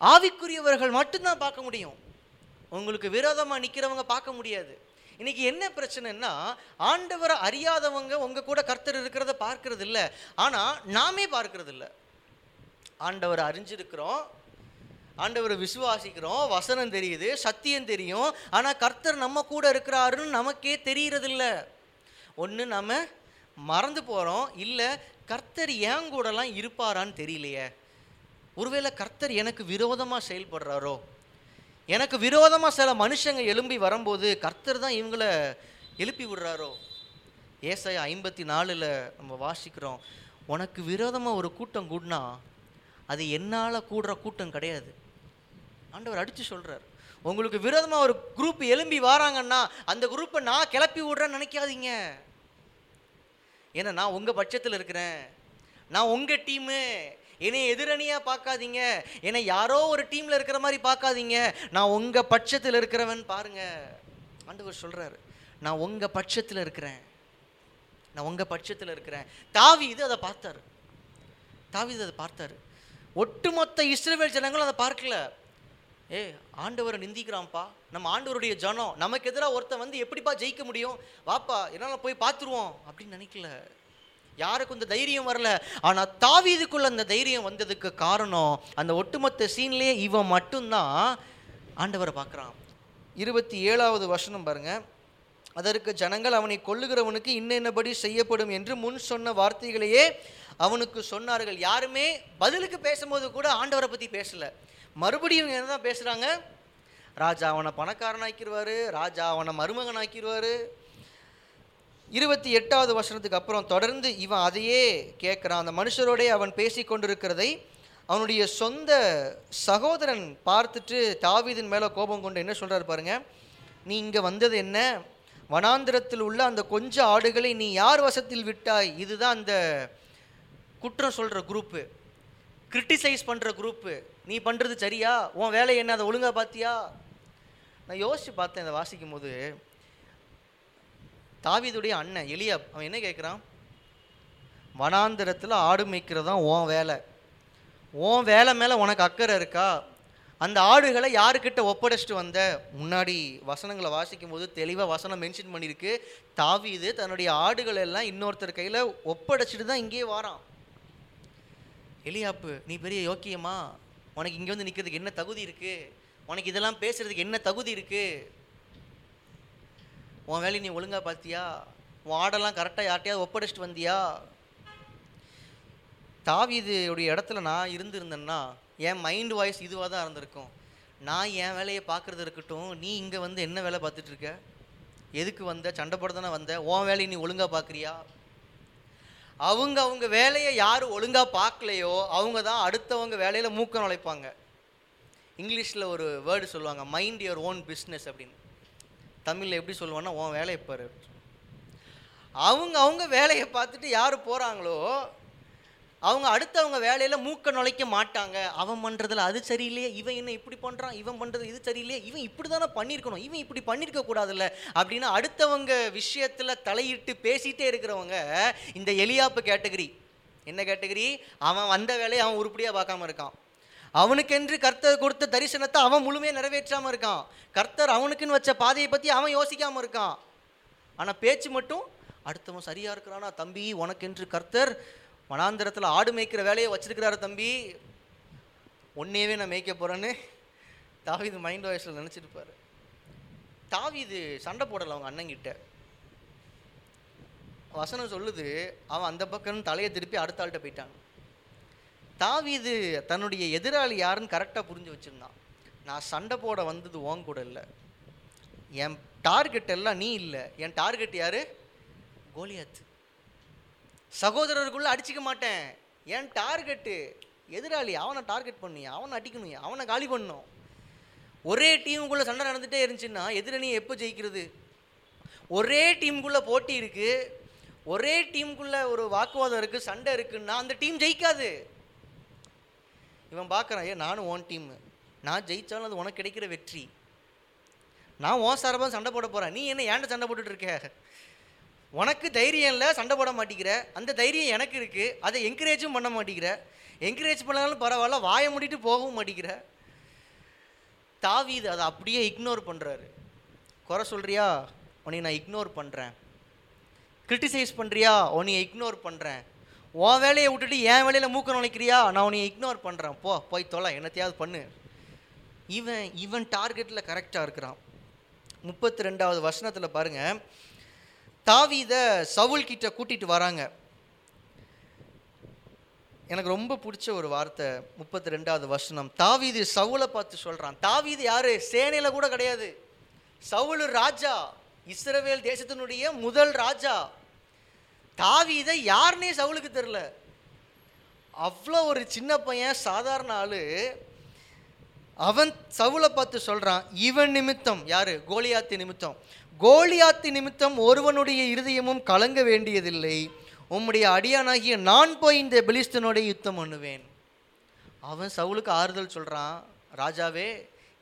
ஆவிக்குரியவர்கள் மட்டும்தான் பார்க்க முடியும். உங்களுக்கு விரோதமாக நிற்கிறவங்க பார்க்க முடியாது. இன்னைக்கு என்ன பிரச்சனைன்னா ஆண்டவரை அறியாதவங்க உங்கள் கூட கர்த்தர் இருக்கிறத பார்க்கறது இல்லை ஆனால் நாமே பார்க்கறது இல்லை ஆண்டவரை அறிஞ்சிருக்கிறோம். ஆண்டவரை விசுவாசிக்கிறோம். வசனம் தெரியுது சத்தியம் தெரியும். ஆனால் கர்த்தர் நம்ம கூட இருக்கிறாருன்னு நமக்கே தெரியறதில்ல. ஒன்று நம்ம மறந்து போகிறோம் இல்லை கர்த்தர் ஏன் கூடலாம் இருப்பாரான்னு தெரியலையே. ஒருவேளை கர்த்தர் எனக்கு விரோதமாக செயல்படுறாரோ? எனக்கு விரோதமாக சில மனுஷங்க எழும்பி வரும்போது கர்த்தர் தான் இவங்களை எழுப்பி விடுறாரோ? ஏசாயா ஐம்பத்தி நாலில் நம்ம வாசிக்கிறோம் உனக்கு விரோதமாக ஒரு கூட்டம் கூடினா அது என்னால் கூடுற கூட்டம் கிடையாது. ஆண்டவர் அடித்து சொல்கிறார் உங்களுக்கு விரோதமாக ஒரு குரூப் எழும்பி வராங்கன்னா அந்த குரூப்பை நான் கிளப்பி விடுறேன்னு நினைக்காதீங்க. ஏன்னா நான் உங்கள் பட்சத்தில் இருக்கிறேன் நான் உங்கள் டீமு என்னை எதிரணியாக பார்க்காதீங்க. என்னை யாரோ ஒரு டீமில் இருக்கிற மாதிரி பார்க்காதீங்க. நான் உங்கள் பட்சத்தில் இருக்கிறவன் பாருங்க. ஆண்டவர் சொல்கிறாரு நான் உங்கள் பட்சத்தில் இருக்கிறேன். நான் உங்கள் பட்சத்தில் இருக்கிறேன். தாவி இது அதை பார்த்தாரு. இது அதை பார்த்தாரு. ஒட்டுமொத்த இஸ்ரேல் ஜனங்களும் அதை பார்க்கல. ஏ ஆண்டவரை நிந்திக்கிறான்ப்பா. நம்ம ஆண்டவருடைய ஜனம். நமக்கு எதிராக ஒருத்தன் வந்து எப்படிப்பா ஜெயிக்க முடியும்? வாப்பா என்னால் போய் பார்த்துருவோம். அப்படின்னு நினைக்கல. யாருக்கும் இந்த தைரியம் வரல. ஆனால் தாவீதுக்குள்ள அந்த தைரியம் வந்ததுக்கு காரணம் அந்த ஒட்டுமொத்த சீன்லேயே இவன் மட்டும்தான் ஆண்டவரை பார்க்குறான். இருபத்தி ஏழாவது வசனம் பாருங்க. அதற்கு ஜனங்கள் அவனை கொல்லுகிறவனுக்கு இன்னென்னபடி செய்யப்படும் என்று முன் சொன்ன வார்த்தைகளையே அவனுக்கு சொன்னார்கள். யாருமே பதிலுக்கு பேசும்போது கூட ஆண்டவரை பற்றி பேசல. மறுபடியும் என்ன தான் பேசுகிறாங்க ராஜா அவனை பணக்காரனாக்கிடுவார் ராஜா அவனை மருமகனாக்கிடுவார் இருபத்தி எட்டாவது வசனத்துக்கு அப்புறம் தொடர்ந்து இவன் அதையே கேட்குறான். அந்த மனுஷரோடே அவன் பேசி கொண்டிருக்கிறதை அவனுடைய சொந்த சகோதரன் பார்த்துட்டு தாவீதின் மேலே கோபம் கொண்டு என்ன சொல்கிறார் பாருங்க நீ இங்கே வந்தது என்ன? வனாந்திரத்தில் உள்ள அந்த கொஞ்ச ஆடுகளை நீ யார் வசத்தில் விட்டாய்? இதுதான் அந்த குற்றம் சொல்கிற குரூப்பு கிரிட்டிசைஸ் பண்ணுற குரூப்பு நீ பண்ணுறது சரியா? உன் வேலை என்ன? அதை ஒழுங்கா பார்த்தியா நான் யோசித்து பார்த்தேன் இதை வாசிக்கும் போது தாவிதுடைய அண்ணன் எலியாப் அவன் என்ன கேட்குறான்? வனாந்திரத்தில் ஆடு மேய்க்கிறது தான் உன் வேலை. உன் வேலை மேலே உனக்கு அக்கறை இருக்கா? அந்த ஆடுகளை யாருக்கிட்ட ஒப்படைச்சிட்டு வந்த? முன்னாடி வசனங்களை வாசிக்கும் போது தெளிவாக வசனம் மென்ஷன் பண்ணியிருக்கு. தாவிது தன்னுடைய ஆடுகள் எல்லாம் இன்னொருத்தர் கையில் ஒப்படைச்சிட்டு தான் இங்கேயே வாரான். எலியாப்பு நீ பெரிய யோக்கியமா? உனக்கு இங்கே வந்து நிற்கிறதுக்கு என்ன தகுதி இருக்குது உனக்கு இதெல்லாம் பேசுகிறதுக்கு என்ன தகுதி இருக்குது உன் வேலையை நீ ஒழுங்காக பார்த்தியா? உன் ஆடெல்லாம் கரெக்டாக யார்ட்டையாவது ஒப்படைச்சிட்டு வந்தியா? தாவிதுடைய இடத்துல நான் இருந்திருந்தேன்னா என் மைண்ட் வாய்ஸ் இதுவாக தான் இருந்திருக்கும். நான் என் வேலையை பார்க்குறது இருக்கட்டும் நீ இங்கே வந்து என்ன வேலை பார்த்துட்ருக்க எதுக்கு வந்த? சண்டை போட தானே வந்த? உன் வேலையை நீ ஒழுங்காக பார்க்குறியா? அவங்க அவங்க வேலையை யார் ஒழுங்காக பார்க்கலையோ அவங்க தான் அடுத்தவங்க வேலையில் மூக்கம் நுழைப்பாங்க. இங்கிலீஷில் ஒரு வேர்டு சொல்லுவாங்க மைண்ட் யுவர் ஓன் பிஸ்னஸ் அப்படின்னு. தமிழில் எப்படி சொல்லுவாங்கன்னா உன் வேலையை பாரு அவங்க அவங்க வேலையை பார்த்துட்டு யார் போகிறாங்களோ அவங்க அடுத்தவங்க வேலையில் மூக்க நுழைக்க மாட்டாங்க. அவன் பண்ணுறதுல அது சரியில்லையே இவன் என்ன இப்படி பண்ணுறான் இவன் பண்ணுறது இது சரியில்லையே இவன் இப்படி தானே பண்ணியிருக்கணும் இவன் இப்படி பண்ணியிருக்க கூடாதுல்ல அப்படின்னு அடுத்தவங்க விஷயத்தில் தலையிட்டு பேசிகிட்டே இருக்கிறவங்க இந்த எலியாப்பு கேட்டகரி. என்ன கேட்டகரி? அவன் வந்த வேலையை அவன் உருப்படியாக பார்க்காம இருக்கான். அவனுக்கென்று கர்த்தர் கொடுத்த தரிசனத்தை அவன் முழுமையாக நிறைவேற்றாமல் இருக்கான். கர்த்தர் அவனுக்குன்னு வச்ச பாதையை பற்றி அவன் யோசிக்காமல் இருக்கான். ஆனால் பேச்சு மட்டும் அடுத்தவன் சரியாக இருக்கிறானா தம்பி உனக்கென்று கர்த்தர் வனாந்திரத்தில் ஆடு மேய்க்கிற வேலையை வச்சிருக்கிறாரு தம்பி. ஒன்னையவே நான் மேய்க்க போகிறேன்னு தாவிது மைண்ட் வாய்ஸில் நினச்சிருப்பாரு தாவிது சண்டை போடலை அவங்க அண்ணங்கிட்ட வசனம் சொல்லுது அவன் அந்த பக்கம் தலையை திருப்பி அடுத்த ஆள்கிட்ட போயிட்டான். தாவீது தன்னுடைய எதிராளி யாருன்னு கரெக்டாக புரிஞ்சு வச்சுருந்தான். நான் சண்டை போட வந்தது ஓங்க கூட இல்லை. என் டார்கெட் எல்லாம் நீ இல்லை. என் டார்கெட் யார்? கோலியாத்து. சகோதரருக்குள்ளே அடிச்சுக்க மாட்டேன். என் டார்கெட்டு எதிராளி அவனை டார்கெட் பண்ணி அவனை அடிக்கணும் அவனை காலி பண்ணும். ஒரே டீமுக்குள்ளே சண்டை நடந்துகிட்டே இருந்துச்சுன்னா எதிரணி எப்போ ஜெயிக்கிறது? ஒரே டீமுக்குள்ளே போட்டி இருக்குது ஒரே டீமுக்குள்ளே ஒரு வாக்குவாதம் இருக்குது சண்டை இருக்குன்னா அந்த டீம் ஜெயிக்காது. இவன் பார்க்குறான் ஏ நானும் ஓன் டீம் நான் ஜெயித்தாலும் அது உனக்கு கிடைக்கிற வெற்றி. நான் உன் சார்பாக சண்டை போட போகிறேன் நீ என்ன ஏன்ட சண்டை போட்டுட்டு இருக்க? உனக்கு தைரியம் இல்லை சண்டை போட மாட்டேங்கிற. அந்த தைரியம் எனக்கு இருக்குது அதை என்கரேஜும் பண்ண மாட்டேங்கிற. என்கரேஜ் பண்ணாலும் பரவாயில்ல வாயை மூடிட்டு போகவும் மாட்டேங்கிற. தாவீது அதை அப்படியே இக்னோர் பண்ணுறாரு குறை சொல்கிறியா உன்னை நான் இக்னோர் பண்ணுறேன் கிரிட்டிசைஸ் பண்ணுறியா உனையை இக்னோர் பண்ணுறேன் உன் வேலையை விட்டுட்டு என் வேலையில் மூக்க நுழைக்கிறியா? நான் உன்னை இக்னோர் பண்ணுறேன் போ போய் தொலை. என்னத்தையாவது பண்ணு. இவன் இவன் டார்கெட்டில் கரெக்டாக இருக்கிறான். முப்பத்தி ரெண்டாவது வசனத்தில் பாருங்க. தாவீத சவுல் கிட்ட கூட்டிட்டு வராங்க. எனக்கு ரொம்ப பிடிச்ச ஒரு வார்த்தை முப்பத்தி ரெண்டாவது வசனம். தாவீது சவுளை பார்த்து சொல்கிறான் தாவீது யார்? சேனையில் கூட கிடையாது. சவுல் ராஜா. இஸ்ரவேல் தேசத்தினுடைய முதல் ராஜா. தாவீதை யாருன்னே சவுலுக்கு தெரில அவ்வளோ ஒரு சின்ன பையன் சாதாரண ஆள். அவன் சவுளை பார்த்து சொல்கிறான் இவன் நிமித்தம். யார்? கோலியாத்து நிமித்தம். கோலியாத்து நிமித்தம் ஒருவனுடைய இருதயமும் கலங்க வேண்டியதில்லை. உம்முடைய அடியானாகிய நான் போய் இந்த பெலிஸ்தனுடைய யுத்தம் பண்ணுவேன். அவன் சவுளுக்கு ஆறுதல் சொல்கிறான் ராஜாவே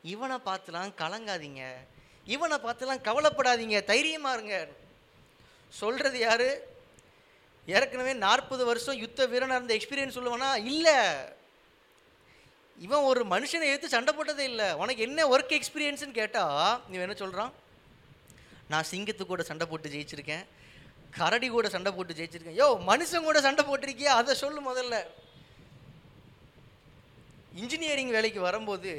இவனை பார்த்துலாம் கலங்காதீங்க. இவனை பார்த்துலாம் கவலைப்படாதீங்க. தைரியமாக இருங்க. சொல்கிறது யார்? ஏற்கனவே நாற்பது வருஷம் யுத்த வீரனாக இருந்த எக்ஸ்பீரியன்ஸ் சொல்லுவானா? இல்லை. இவன் ஒரு மனுஷனை எடுத்து சண்டை போட்டதே இல்லை. உனக்கு என்ன ஒர்க் எக்ஸ்பீரியன்ஸ்னு கேட்டால் நீ என்ன சொல்கிறான் நான் சிங்கத்து கூட சண்டை போட்டு ஜெயிச்சிருக்கேன். கரடி கூட சண்டை போட்டு ஜெயிச்சிருக்கேன். யோ மனுஷன் கூட சண்டை போட்டிருக்கியா? அதை சொல்லு முதல்ல. இன்ஜினியரிங் வேலைக்கு வரும்போது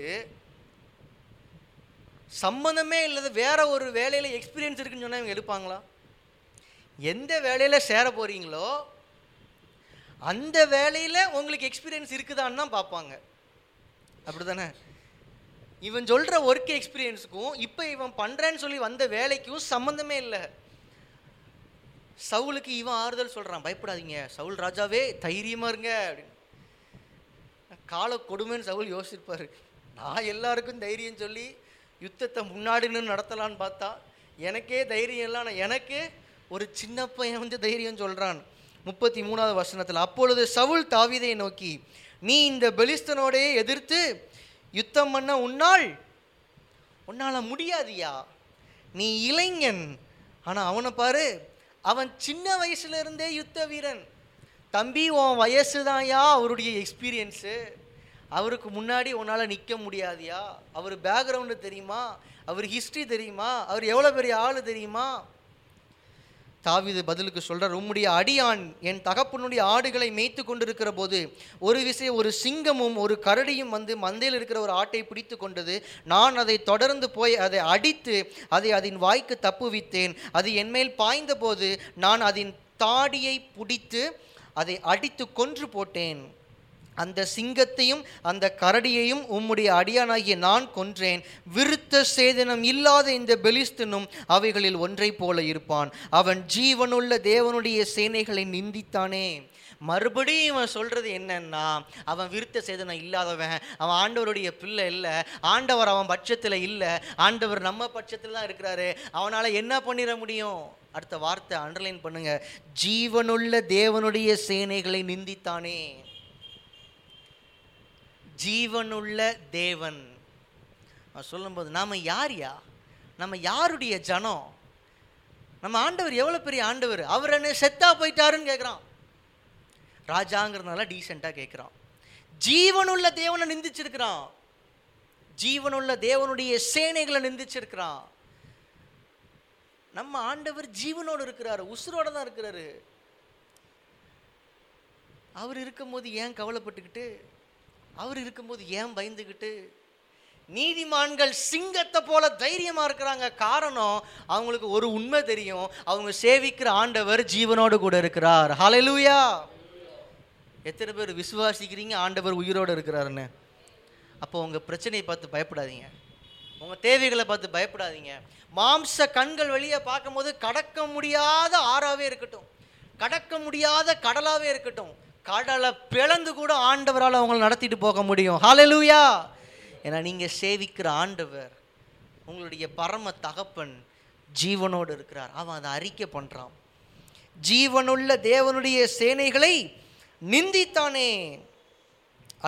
சம்மந்தமே இல்லாத வேற ஒரு வேலையில் எக்ஸ்பீரியன்ஸ் இருக்குன்னு சொன்னால் இவங்க எடுப்பாங்களா எந்த வேலையில் சேர போகிறீங்களோ அந்த வேலையில் உங்களுக்கு எக்ஸ்பீரியன்ஸ் இருக்குதான்னு தான் பார்ப்பாங்க. அப்படி தானே இவன் சொல்கிற ஒர்க் எக்ஸ்பீரியன்ஸுக்கும் இப்போ இவன் பண்ணுறேன்னு சொல்லி வந்த வேலைக்கும் சம்மந்தமே இல்லை. சவுலுக்கு இவன் ஆறுதல் சொல்கிறான் பயப்படாதீங்க சவுல் ராஜாவே தைரியமாக இருங்க அப்படின்னு. கால கொடுமைன்னு சவுல் யோசிச்சிருப்பார் நான் எல்லாருக்கும் தைரியம் சொல்லி யுத்தத்தை முன்னாடி நின்று நடத்தலான்னு பார்த்தா எனக்கே தைரியம் இல்லை ஆனால் எனக்கு ஒரு சின்ன பையன் வந்து தைரியம் சொல்கிறான் முப்பத்தி மூணாவது வசனத்தில் அப்பொழுது சவுல் தாவிதை நோக்கி நீ இந்த பெலிஸ்தனோடையே எதிர்த்து யுத்தம் பண்ண உன்னால் உன்னால் முடியாதியா? நீ இளைஞன். ஆனால் அவனை பாரு அவன் சின்ன வயசுலேருந்தே யுத்த வீரன். தம்பி உன் வயசு தான்யா அவருடைய எக்ஸ்பீரியன்ஸு அவருக்கு முன்னாடி உன்னால் நிற்க முடியாதியா? அவர் பேக்ரவுண்டு தெரியுமா? அவர் ஹிஸ்ட்ரி தெரியுமா? அவர் எவ்வளோ பெரிய ஆள் தெரியுமா? தாவிது பதிலுக்கு சொல்கிறார் உம்முடைய அடியான் என் தகப்பனுடைய ஆடுகளை மேய்த்து கொண்டிருக்கிற போது ஒரு விசை ஒரு சிங்கமும் ஒரு கரடியும் வந்து மந்தையில் இருக்கிற ஒரு ஆட்டை பிடித்து கொண்டது. நான் அதை தொடர்ந்து போய் அதை அடித்து அதை அதன் வாய்க்கு தப்புவித்தேன். அது என்மேல் பாய்ந்த போது நான் அதன் தாடியை பிடித்து அதை அடித்து கொன்று போட்டேன். அந்த சிங்கத்தையும் அந்த கரடியையும் உம்முடைய அடியானாகிய நான் கொன்றேன். விருத்த சேதனம் இல்லாத இந்த பெலிஸ்தனும் அவைகளில் ஒன்றைப் போல இருப்பான். அவன் ஜீவனுள்ள தேவனுடைய சேனைகளை நிந்தித்தானே. மறுபடியும் இவன் சொல்றது என்னன்னா அவன் விருத்த சேதனம் இல்லாதவன் அவன் ஆண்டவருடைய பிள்ளை இல்லை ஆண்டவர் அவன் பட்சத்தில் இல்லை ஆண்டவர் நம்ம பட்சத்தில் தான் இருக்கிறாரு. அவனால் என்ன பண்ணிட முடியும்? அடுத்த வார்த்தை அண்டர்லைன் பண்ணுங்க. ஜீவனுள்ள தேவனுடைய சேனைகளை நிந்தித்தானே. ஜீவனுள்ள தேவன். அவன் சொல்லும்போது நாம் யார்யா? நம்ம யாருடைய ஜனம்? நம்ம ஆண்டவர் எவ்வளோ பெரிய ஆண்டவர்? அவர் என்ன செத்தா போயிட்டாருன்னு கேட்குறான். ராஜாங்கிறதுனால டீசெண்டாக கேட்குறான். ஜீவனுள்ள தேவனை நிந்திச்சிருக்கிறான். ஜீவனுள்ள தேவனுடைய சேனைகளை நிந்திச்சிருக்கிறான். நம்ம ஆண்டவர் ஜீவனோடு இருக்கிறாரு உசுரோட தான் இருக்கிறாரு. அவர் இருக்கும்போது ஏன் கவலைப்பட்டுக்கிட்டு அவர் இருக்கும்போது ஏன் பயந்துக்கிட்டு நீதிமான்கள் சிங்கத்தை போல தைரியமாக இருக்கிறாங்க. காரணம் அவங்களுக்கு ஒரு உண்மை தெரியும். அவங்க சேவிக்கிற ஆண்டவர் ஜீவனோடு கூட இருக்கிறார். ஹலலூயா எத்தனை பேர் விசுவாசிக்கிறீங்க? ஆண்டவர் உயிரோடு இருக்கிறாருன்னு. அப்போ உங்கள் பிரச்சனையை பார்த்து பயப்படாதீங்க. உங்கள் தேவைகளை பார்த்து பயப்படாதீங்க. மாம்ச கண்கள் வெளியே பார்க்கும்போது கடக்க முடியாத ஆறாகவே இருக்கட்டும். கடக்க முடியாத கடலாகவே இருக்கட்டும். கடலை பிளந்து கூட ஆண்டவரால் அவங்களை நடத்திட்டு போக முடியும். ஹாலலூயா ஏன்னா நீங்கள் சேவிக்கிற ஆண்டவர் உங்களுடைய பரம தகப்பன் ஜீவனோடு இருக்கிறார். அவன் அதை அறிக்கை பண்ணுறான் ஜீவனுள்ள தேவனுடைய சேனைகளை நிந்தித்தானே.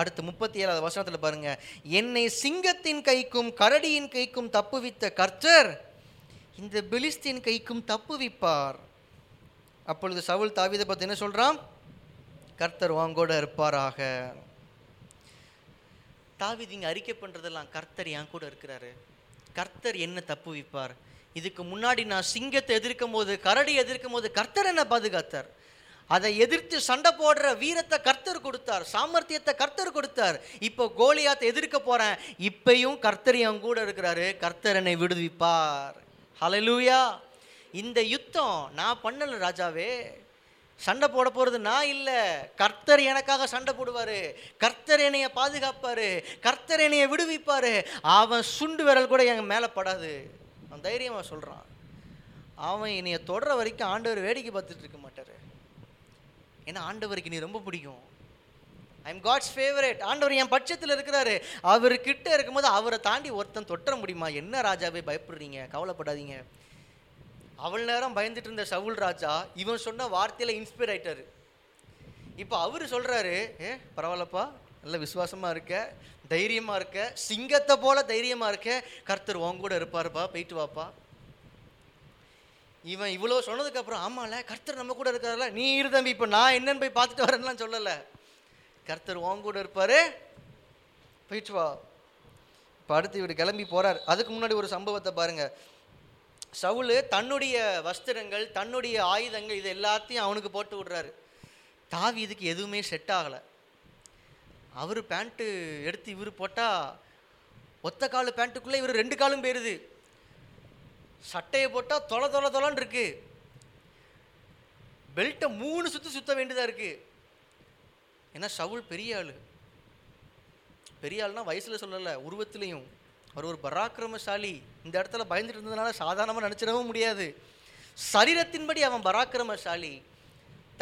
அடுத்து முப்பத்தி ஏழாவது வசனத்தில் பாருங்க. என்னை சிங்கத்தின் கைக்கும் கரடியின் கைக்கும் தப்புவித்த கர்த்தர் இந்த பெலிஸ்தின் கைக்கும் தப்புவிப்பார். அப்பொழுது சவுல் தாவீதை பற்றி என்ன சொல்கிறான் கர்த்தர் வாங்கோட இருப்பாராக. தாவீது இங்கே அறிக்கை பண்ணுறதெல்லாம் கர்த்தர் என் கூட இருக்கிறாரு. கர்த்தர் என்ன தப்புவிப்பார் இதுக்கு முன்னாடி நான் சிங்கத்தை எதிர்க்கும் போது கரடி எதிர்க்கும் போது கர்த்தர் என்ன பாதுகாத்தார்? அதை எதிர்த்து சண்டை போடுற வீரத்தை கர்த்தர் கொடுத்தார். சாமர்த்தியத்தை கர்த்தர் கொடுத்தார். இப்போ கோலியாத்தை எதிர்க்க போகிறேன் இப்பயும் கர்த்தர் என் கூட இருக்கிறாரு. கர்த்தர் என்னை விடுவிப்பார். ஹலலூயா இந்த யுத்தம் நான் பண்ணல ராஜாவே. சண்டை போட போகிறது நான் இல்லை. கர்த்தர் எனக்காக சண்டை போடுவார். கர்த்தர் என்னைய பாதுகாப்பார். கர்த்தர் என்னைய விடுவிப்பாரு. அவன் சுண்டு விரல் கூட எங்கள் மேலே படாது. அவன் தைரியமாக சொல்கிறான் அவன் என்னையை தொடர வரைக்கும் ஆண்டவர் வேடிக்கை பார்த்துட்டு இருக்க மாட்டார். ஏன்னா ஆண்டவருக்கு நீ ரொம்ப பிடிக்கும். ஐ எம் காட்ஸ் ஃபேவரட் ஆண்டவர் என் பட்சத்தில் இருக்கிறாரு. அவர்கிட்ட இருக்கும்போது அவரை தாண்டி ஒருத்தன் தொட்டர முடியுமா? என்ன ராஜாவே பயப்படுறீங்க? கவலைப்படாதீங்க. அவள் நேரம் பயந்துட்டு இருந்த சவுல் ராஜா இவன் சொன்ன வார்த்தையில் இன்ஸ்பயர் ஆயிட்டாரு. இப்போ அவர் சொல்கிறாரு ஏ பரவாயில்லப்பா நல்ல விசுவாசமாக இருக்க தைரியமாக இருக்க சிங்கத்தை போல தைரியமாக இருக்க கர்த்தர் உன் கூட இருப்பாருப்பா போயிட்டு வாப்பா. இவன் இவ்வளோ சொன்னதுக்கப்புறம் ஆமாம்ல ஆமால கர்த்தர் நம்ம கூட இருக்காருல்ல நீ இரு தம்பி இப்போ நான் என்னன்னு போய் பார்த்துட்டு வரேன்லாம் சொல்லலை. கர்த்தர் உன் கூட இருப்பார் போயிட்டு வா. இப்போ அடுத்து இவர் கிளம்பி போகிறார் அதுக்கு முன்னாடி ஒரு சம்பவத்தை பாருங்கள் சவுல் தன்னுடைய வஸ்திரங்கள் தன்னுடைய ஆயுதங்கள் இது எல்லாத்தையும் அவனுக்கு போட்டு விடுறாரு. தாவி இதுக்கு எதுவுமே செட் ஆகலை. அவர் பேண்ட்டு எடுத்து இவர் போட்டால் ஒத்த கால் பேண்ட்டுக்குள்ளே இவர் ரெண்டு காலும் போயிடுது சட்டையை போட்டால் தொலை தொலை தொலைன்னு இருக்கு. பெல்ட்டை மூணு சுற்று சுற்ற வேண்டியதாக இருக்குது ஏன்னா சவுல் பெரிய ஆள். பெரிய ஆள்னா வயசில் சொல்லலை உருவத்துலேயும். அவர் ஒரு பராக்கிரமசாலி. இந்த இடத்துல பயந்துட்டு இருந்ததுனால சாதாரணமாக நினச்சிடவும் முடியாது. சரீரத்தின்படி அவன் பராக்கிரமசாலி.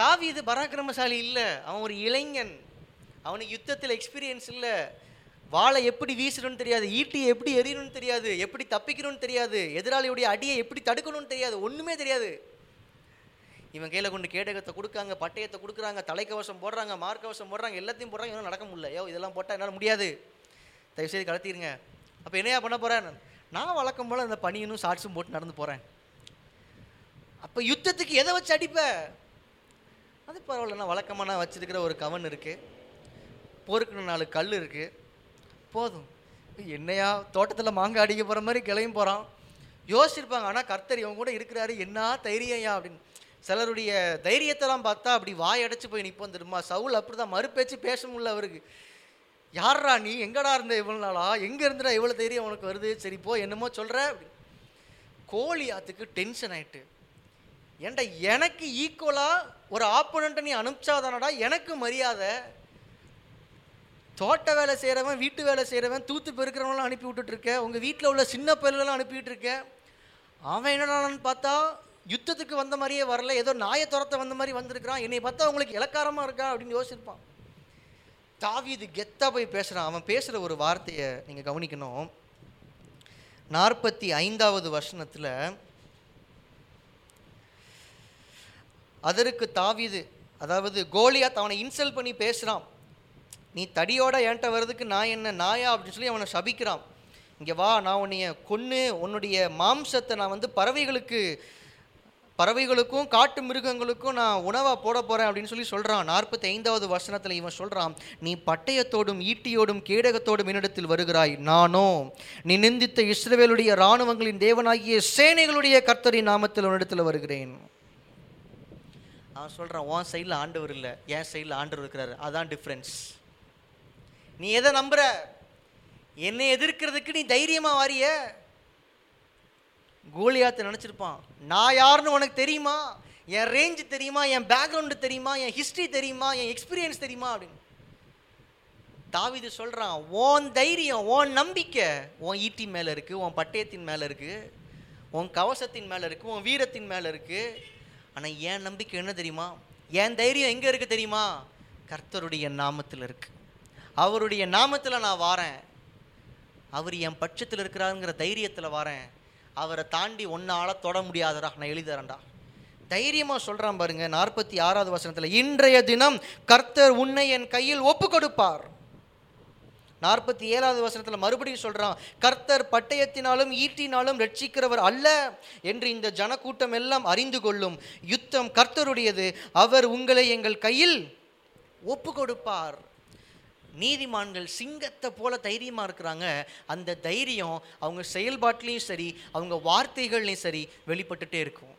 தாவி இது பராக்கிரமசாலி இல்லை. அவன் ஒரு இளைஞன். அவனுக்கு யுத்தத்தில் எக்ஸ்பீரியன்ஸ் இல்லை. வாளை எப்படி வீசணும்னு தெரியாது. ஈட்டியை எப்படி எறியணும்னு தெரியாது. எப்படி தப்பிக்கணும்னு தெரியாது. எதிராளியுடைய அடியை எப்படி தடுக்கணும்னு தெரியாது. ஒன்றுமே தெரியாது. இவன் கையில் கொண்டு கேடகத்தை கொடுக்காங்க பட்டயத்தை கொடுக்குறாங்க தலைக்கவசம் போடுறாங்க மார்க்கவசம் போடுறாங்க எல்லாத்தையும் போடுறாங்க. இன்னும் நடக்க முடியல. யோ இதெல்லாம் போட்டால் என்னால் முடியாது. தயவுசெய்து கலத்திடுங்க அப்போ என்னையா பண்ண போகிறேன் நான் வழக்கம் போல் அந்த பனியனும் ஷார்ட்ஸும் போட்டு நடந்து போகிறேன் அப்போ யுத்தத்துக்கு எதை வச்சு அடிப்ப? அது பரவாயில்ல நான் வழக்கமாக நான் வச்சுருக்கிற ஒரு கவன் இருக்குது பொறுக்கணும் நாலு கல் இருக்குது போதும். என்னையா தோட்டத்தில் மாங்காய் அடிக்க போகிற மாதிரி கிளையும் போகிறான் யோசிச்சிருப்பாங்க ஆனால் கர்த்தர் இவங்க கூட இருக்கிறாரு. என்ன தைரியம்யா அப்படின்னு. சிலருடைய தைரியத்தெல்லாம் பார்த்தா அப்படி வாய் அடைச்சி போய் நிற்போம் தெரியுமா? சவுல் அப்படி தான் மறுபேச்சு பேச முடியல அவருக்கு. யார்ரா நீ? எங்கடா இருந்த இவ்வளோ நாளா? எங்கே இருந்துடா இவ்வளோ தைரியம் உனக்கு வருது? சரி போ என்னமோ சொல்கிற அப்படி. கோழி டென்ஷன் ஆகிட்டு ஏன்டா எனக்கு ஈக்குவலாக ஒரு ஆப்போனண்ட்டை நீ அனுப்பிச்சாதானடா எனக்கு மரியாதை? தோட்ட வேலை செய்கிறவன் வீட்டு வேலை செய்கிறவன் தூத்து பெருக்கிறவங்களாம் அனுப்பி விட்டுட்டு உங்கள் வீட்டில் உள்ள சின்ன பயிர்களெல்லாம் அனுப்பிட்டு இருக்க. அவன் என்னடான்னு பார்த்தா யுத்தத்துக்கு வந்த மாதிரியே வரல. ஏதோ நாயை துரத்த வந்த மாதிரி வந்திருக்கிறான். என்னை பார்த்தா உங்களுக்கு இலக்காரமாக இருக்கா? அப்படின்னு யோசிச்சிருப்பான். தாவீது கெத்தா போய் பேசுகிறான் அவன் பேசுகிற ஒரு வார்த்தையை நீங்கள் கவனிக்கணும். நாற்பத்தி ஐந்தாவது வருஷத்தில் அதற்கு தாவிது அதாவது கோலியாத் அவனை இன்சல்ட் பண்ணி பேசுகிறான் நீ தடியோட என்கிட்ட வர்றதுக்கு நான் என்ன நாயா அப்படின்னு சொல்லி அவனை சபிக்கிறான். இங்கே வா நான் உன்னைய கொன்று உன்னுடைய மாம்சத்தை நான் வந்து பறவைகளுக்கு பறவைகளுக்கும் காட்டு மிருகங்களுக்கும் நான் உணவாக போட போகிறேன் அப்படின்னு சொல்லி சொல்கிறான் நாற்பத்தி ஐந்தாவது வசனத்தில் இவன் சொல்கிறான் நீ பட்டயத்தோடும் ஈட்டியோடும் கேடகத்தோடும் என்னிடத்தில் வருகிறாய். நானோ நீ நிந்தித்த இஸ்ரவேலுடைய இராணுவங்களின் தேவனாகிய சேனைகளுடைய கர்த்தரின் நாமத்தில் உன்னிடத்தில் வருகிறேன். அவன் சொல்கிறான் உன் சைடில் ஆண்டவர் இல்லை. என் சைடில் ஆண்டவர் இருக்கிறாரு. அதான் டிஃப்ரென்ஸ் நீ எதை நம்புகிற என்னை எதிர்க்கிறதுக்கு நீ தைரியமாக வாரிய. கோலியாத்து நினச்சிருப்பான். நான் யாருன்னு உனக்கு தெரியுமா? என் ரேஞ்சு தெரியுமா? என் பேக்ரவுண்டு தெரியுமா? என் ஹிஸ்ட்ரி தெரியுமா? என் எக்ஸ்பீரியன்ஸ் தெரியுமா? அப்படின்னு. தாவிது சொல்கிறான் உன் தைரியம் உன் நம்பிக்கை உன் ஈட்டி மேலே இருக்குது உன் பட்டயத்தின் மேலே இருக்குது உன் கவசத்தின் மேலே இருக்குது உன் வீரத்தின் மேலே இருக்குது ஆனால் என் நம்பிக்கை என்ன தெரியுமா? என் தைரியம் எங்கே இருக்குது தெரியுமா? கர்த்தருடைய நாமத்தில் இருக்குது அவருடைய நாமத்தில் நான் வாரேன். அவர் என் பட்சத்தில் இருக்கிறாருங்கிற தைரியத்தில் வாரேன். அவரை தாண்டி ஒன்னால் தொட முடியாதடா நான் எழுதுறேன்டா. தைரியமாக சொல்கிறான் பாருங்க நாற்பத்தி ஆறாவது வசனத்தில் இன்றைய தினம் கர்த்தர் உன்னை என் கையில் ஒப்பு கொடுப்பார் நாற்பத்தி ஏழாவது வசனத்தில் மறுபடியும் சொல்கிறான் கர்த்தர் பட்டயத்தினாலும் ஈட்டினாலும் ரட்சிக்கிறவர் அல்ல என்று இந்த ஜனக்கூட்டம் எல்லாம் அறிந்து கொள்ளும் யுத்தம் கர்த்தருடையது. அவர் உங்களை எங்கள் கையில் ஒப்பு கொடுப்பார் நீதிமான்கள் சிங்கத்தை போல தைரியமாக இருக்கிறாங்க. அந்த தைரியம் அவங்க செயல்பாட்டிலையும் சரி அவங்க வார்த்தைகள்லையும் சரி வெளிப்பட்டுட்டே இருக்கும்.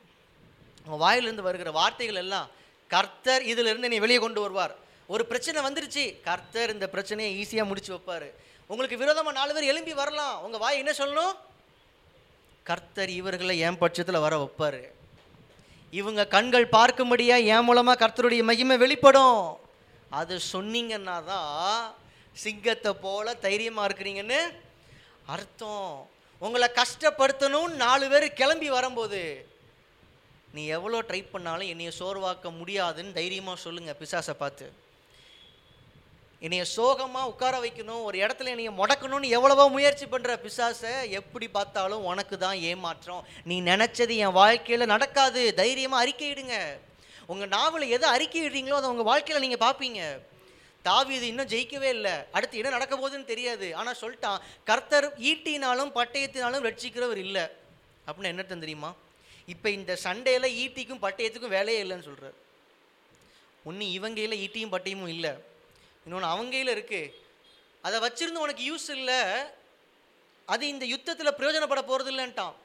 அவங்க வாயிலிருந்து வருகிற வார்த்தைகள் எல்லாம் கர்த்தர் இதிலிருந்து நீ வெளியே கொண்டு வருவார். ஒரு பிரச்சனை வந்துருச்சு. கர்த்தர் இந்த பிரச்சனையை ஈஸியாக முடிச்சு வைப்பார். உங்களுக்கு விரோதமாக நாலு பேர் எழும்பி வரலாம். உங்கள் வாய் என்ன சொல்லணும்? கர்த்தர் இவர்களை என் பட்சத்தில் வர வைப்பார். இவங்க கண்கள் பார்க்கும்படியாக என் மூலமாக கர்த்தருடைய மகிமை வெளிப்படும். அது சொன்னீங்கன்னா தான் சிங்கத்தை போல தைரியமாக இருக்கிறீங்கன்னு அர்த்தம். உங்களை கஷ்டப்படுத்தணும்னு நாலு பேர் கிளம்பி வரும்போது நீ எவ்வளோ ட்ரை பண்ணாலும் என்னைய சோர்வாக்க முடியாதுன்னு தைரியமாக சொல்லுங்கள் பிசாசை பார்த்து. என்னைய சோகமாக உட்கார வைக்கணும் ஒரு இடத்துல என்னைய முடக்கணும்னு எவ்வளவோ முயற்சி பண்ணுற பிசாசை எப்படி பார்த்தாலும் உனக்கு தான் ஏமாற்றம். நீ நினச்சது என் வாழ்க்கையில் நடக்காது தைரியமாக அறிக்கையிடுங்க. உங்கள் நாவலில் எதை அறிக்கையிடுறீங்களோ அதை உங்கள் வாழ்க்கையில் நீங்கள் பார்ப்பீங்க. தாவீது இன்னும் ஜெயிக்கவே இல்லை. அடுத்து என்ன நடக்க போகுதுன்னு தெரியாது. ஆனால் சொல்லிட்டான் கர்த்தர் ஈட்டினாலும் பட்டயத்தினாலும் ரட்சிக்கிறவர் இல்லை. அப்படின்னு என்ன தெரியுமா? இப்போ இந்த சண்டையில் ஈட்டிக்கும் பட்டயத்துக்கும் வேலையே இல்லைன்னு சொல்கிறார் ஒன்று இவங்கையில் ஈட்டியும் பட்டயமும் இல்லை. இன்னொன்று அவங்கையில் இருக்குது அதை வச்சிருந்து உனக்கு யூஸ் இல்லை. அது இந்த யுத்தத்தில் பிரயோஜனப்பட போகிறது இல்லைன்ட்டான்.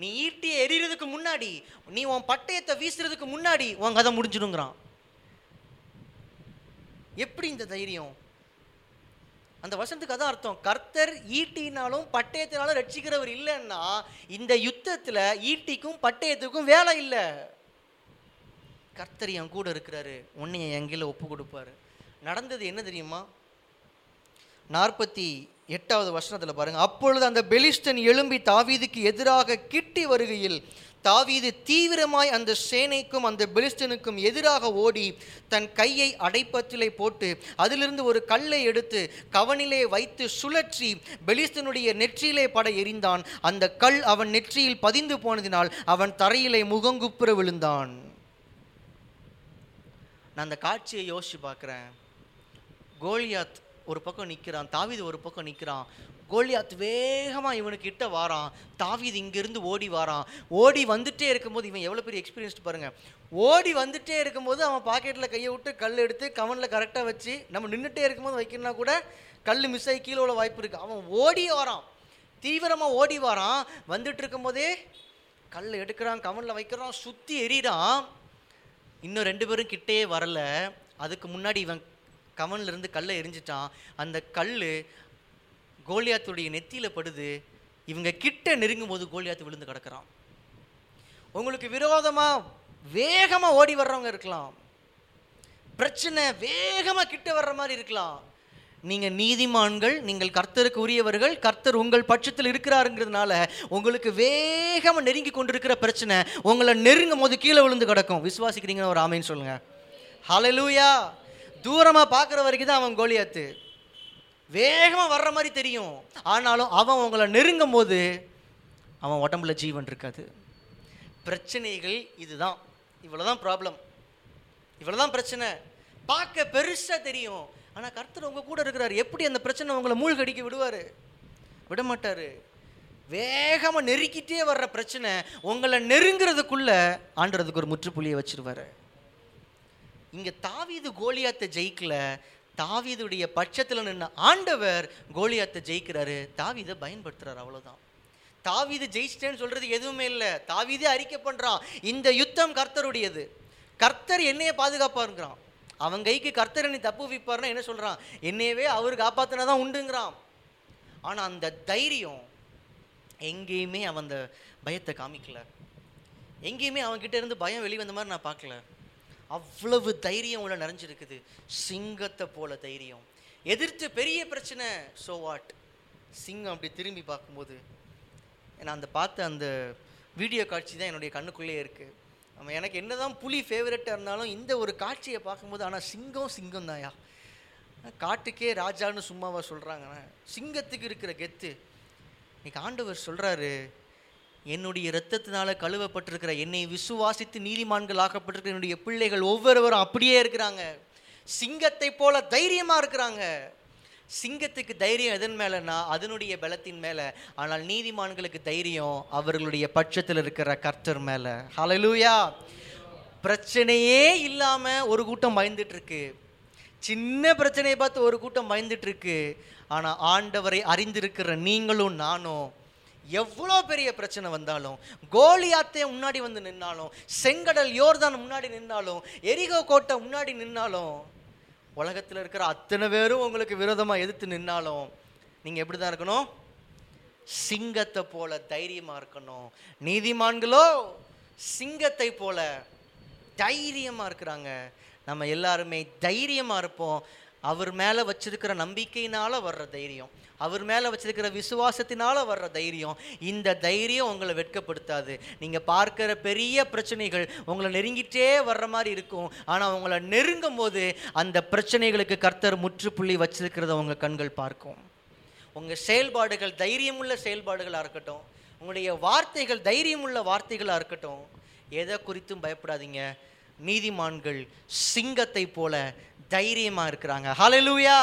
நீ ஈட்டியை எறிகிறதுக்கு முன்னாடி நீ உன் பட்டயத்தை வீசுறதுக்கு முன்னாடி உன் கதை முடிஞ்சிடுங்கிறான். எப்படி இந்த தைரியம்? அந்த வசனத்துக்கு அதான் அர்த்தம். கர்த்தர் ஈட்டினாலும் பட்டயத்தினாலும் ரட்சிக்கிறவர் இல்லைன்னா இந்த யுத்தத்தில் ஈட்டிக்கும் பட்டயத்துக்கும் வேலை இல்லை. கர்த்தர் என் கூட இருக்கிறாரு. உன்னை என் கையில் ஒப்பு கொடுப்பாரு. நடந்தது என்ன தெரியுமா? நாற்பத்தி எட்டாவது வசனத்தில் பாருங்கள் அப்பொழுது அந்த பெலிஸ்டன் எழும்பி தாவீதுக்கு எதிராக கிட்டி வருகையில் தாவீது தீவிரமாய் அந்த சேனைக்கும் அந்த பெலிஸ்டனுக்கும் எதிராக ஓடி தன் கையை அடைப்பத்திலே போட்டு அதிலிருந்து ஒரு கல்லை எடுத்து கவனிலே வைத்து சுழற்றி பெலிஸ்தனுடைய நெற்றியிலே பட எறிந்தான். அந்த கல் அவன் நெற்றியில் பதிந்து போனதினால் அவன் தரையிலே முகங்குப்புற விழுந்தான். நான் அந்த காட்சியை யோசிச்சு பார்க்குறேன். கோலியாத் ஒரு பக்கம் நிற்கிறான் தாவீது ஒரு பக்கம் நிற்கிறான். கோலியாத் வேகமாக இவனுக்கு கிட்ட வாரான். தாவீது இங்கேருந்து ஓடி வாரான். ஓடி வந்துட்டே இருக்கும்போது இவன் எவ்வளோ பெரிய எக்ஸ்பீரியன்ஸ்டு பாருங்கள் ஓடி வந்துட்டே இருக்கும்போது அவன் பாக்கெட்டில் கையை விட்டு கல் எடுத்து கவனில் கரெக்டாக வச்சு நம்ம நின்றுட்டே இருக்கும்போது வைக்கணும்னா கூட கல் மிஸ் ஆகி கீழே உள்ள வாய்ப்பு இருக்குது அவன் ஓடி வரான். தீவிரமாக ஓடி வரான். வந்துட்டு இருக்கும்போதே கல் எடுக்கிறான் கவனில் வைக்கிறான் சுற்றி எறிகிறான் இன்னும் ரெண்டு பேரும் கிட்டே வரல. அதுக்கு முன்னாடி இவன் கவனில் இருந்து கல்லை எரிஞ்சிட்டான். அந்த கல் கோலியாத்துடைய நெத்தியில் படுது. இவங்க கிட்ட நெருங்கும் போது கோலியாத்து விழுந்து கிடக்குறான். உங்களுக்கு விரோதமாக வேகமாக ஓடி வர்றவங்க இருக்கலாம். பிரச்சனை வேகமாக கிட்ட வர்ற மாதிரி இருக்கலாம். நீங்கள் நீதிமான்கள் நீங்கள் கர்த்தருக்கு உரியவர்கள் கர்த்தர் உங்கள் பட்சத்தில் இருக்கிறாருங்கிறதுனால உங்களுக்கு வேகமாக நெருங்கி கொண்டிருக்கிற பிரச்சனை உங்களை நெருங்கும் போது கீழே விழுந்து கிடக்கும். விசுவாசிக்கிறீங்கன்னு ஒரு ஆமைன்னு சொல்லுங்கள் ஹலலூயா தூரமாக பார்க்குற வரைக்கும் தான் அவன் கோலியாத்து. வேகமாக வர்ற மாதிரி தெரியும். ஆனாலும் அவன் உங்களை நெருங்கும் போது அவன் உடம்புல ஜீவன் இருக்காது. பிரச்சனைகள் இதுதான். இவ்வளோதான் ப்ராப்ளம் இவ்வளோதான் பிரச்சனை. பார்க்க பெருசாக தெரியும். ஆனால் கர்த்தர் உங்கள் கூட இருக்கிறார். எப்படி அந்த பிரச்சனை உங்களை மூழ்கடிக்க விடுவார்? விட மாட்டார் வேகமாக நெருக்கிட்டே வர்ற பிரச்சனை உங்களை நெருங்கிறதுக்குள்ளே ஆண்டுறதுக்கு ஒரு முற்றுப்புள்ளியை வச்சுருவாரு. இங்கே தாவீது கோலியாத்தை ஜெயிக்கல தாவீதுடைய பட்சத்தில் நின்ன ஆண்டவர் கோலியாத்தை ஜெயிக்கிறாரு. தாவீதை பயன்படுத்துறாரு அவ்வளோதான் தாவீது ஜெயிச்சிட்டேன்னு சொல்கிறது எதுவுமே இல்லை. தாவீதே அறிக்கை பண்ணுறான் இந்த யுத்தம் கர்த்தருடையது. கர்த்தர் என்னையே பாதுகாப்பாருங்கிறான். அவன் கைக்கு கர்த்தர் நீ தப்பு வைப்பார்னா என்ன சொல்கிறான் என்னையவே அவர் காப்பாற்றினா தான் உண்டுங்கிறான். ஆனால் அந்த தைரியம் எங்கேயுமே அவன் அந்த பயத்தை காமிக்கல. எங்கேயுமே அவன்கிட்ட இருந்து பயம் வெளிவந்த மாதிரி நான் பார்க்கல. அவ்வளவு தைரியம் உள்ள நிறைஞ்சிருக்குது. சிங்கத்தை போல தைரியம். எதிர்த்து பெரிய பிரச்சனை ஸோ வாட் சிங்கம் அப்படி திரும்பி பார்க்கும்போது நான் அந்த பார்த்த அந்த வீடியோ காட்சி தான் என்னுடைய கண்ணுக்குள்ளேயே இருக்குது நம்ம எனக்கு என்னதான் புலி ஃபேவரட்டாக இருந்தாலும் இந்த ஒரு காட்சியை பார்க்கும்போது ஆனால் சிங்கம் சிங்கம் தான்யா காட்டுக்கே ராஜான்னு சும்மாவா சொல்கிறாங்கண்ணா சிங்கத்துக்கு இருக்கிற கெத்து. இன்றைக்கி ஆண்டவர் சொல்கிறாரு என்னுடைய இரத்தத்தினால கழுவப்பட்டிருக்கிற என்னை விசுவாசித்து நீதிமான்கள் ஆக்கப்பட்டிருக்கிற என்னுடைய பிள்ளைகள் ஒவ்வொருவரும் அப்படியே இருக்கிறாங்க. சிங்கத்தை போல தைரியமா இருக்கிறாங்க. சிங்கத்துக்கு தைரியம் எதன் மேலனா அதனுடைய பலத்தின் மேல. ஆனால் நீதிமான்களுக்கு தைரியம் அவர்களுடைய பட்சத்தில் இருக்கிற கர்த்தர் மேல. ஹலலூயா பிரச்சனையே இல்லாம ஒரு கூட்டம் பயந்துட்டு இருக்கு சின்ன பிரச்சனையை பார்த்து ஒரு கூட்டம் பயந்துட்டு இருக்கு ஆண்டவரை அறிந்திருக்கிற நீங்களும் நானும் எவ்வளோ பெரிய பிரச்சனை வந்தாலும் கோலியாத்தே முன்னாடி வந்து நின்னாலும் செங்கடல் யோர்தான் முன்னாடி நின்னாலும் எரிகோ கோட்டை முன்னாடி நின்னாலும் உலகத்தில் இருக்கிற அத்தனை பேரும் உங்களுக்கு விரோதமாக எதிர்த்து நின்னாலும் நீங்கள் எப்படி தான் இருக்கணும்? சிங்கத்தை போல தைரியமாக இருக்கணும். நீதிமான்களோ சிங்கத்தை போல தைரியமாக இருக்கிறாங்க. நம்ம எல்லாருமே தைரியமாக இருப்போம். அவர் மேலே வச்சிருக்கிற நம்பிக்கையினால் வர்ற தைரியம் அவர் மேலே வச்சிருக்கிற விசுவாசத்தினால் வர்ற தைரியம் இந்த தைரியம் உங்களை வெட்கப்படுத்தாது. நீங்கள் பார்க்கிற பெரிய பிரச்சனைகள் உங்களை நெருங்கிட்டே வர்ற மாதிரி இருக்கும். ஆனால் உங்களை நெருங்கும் போது அந்த பிரச்சனைகளுக்கு கர்த்தர் முற்றுப்புள்ளி வச்சிருக்கிறத உங்கள் கண்கள் பார்க்கும். உங்கள் செயல்பாடுகள் தைரியமுள்ள செயல்பாடுகளாக இருக்கட்டும் உங்களுடைய வார்த்தைகள் தைரியமுள்ள வார்த்தைகளாக இருக்கட்டும் எதை குறித்தும் பயப்படாதீங்க. நீதிமான்கள் சிங்கத்தை போல தைரியமாக இருக்கிறாங்க. ஹலலூயா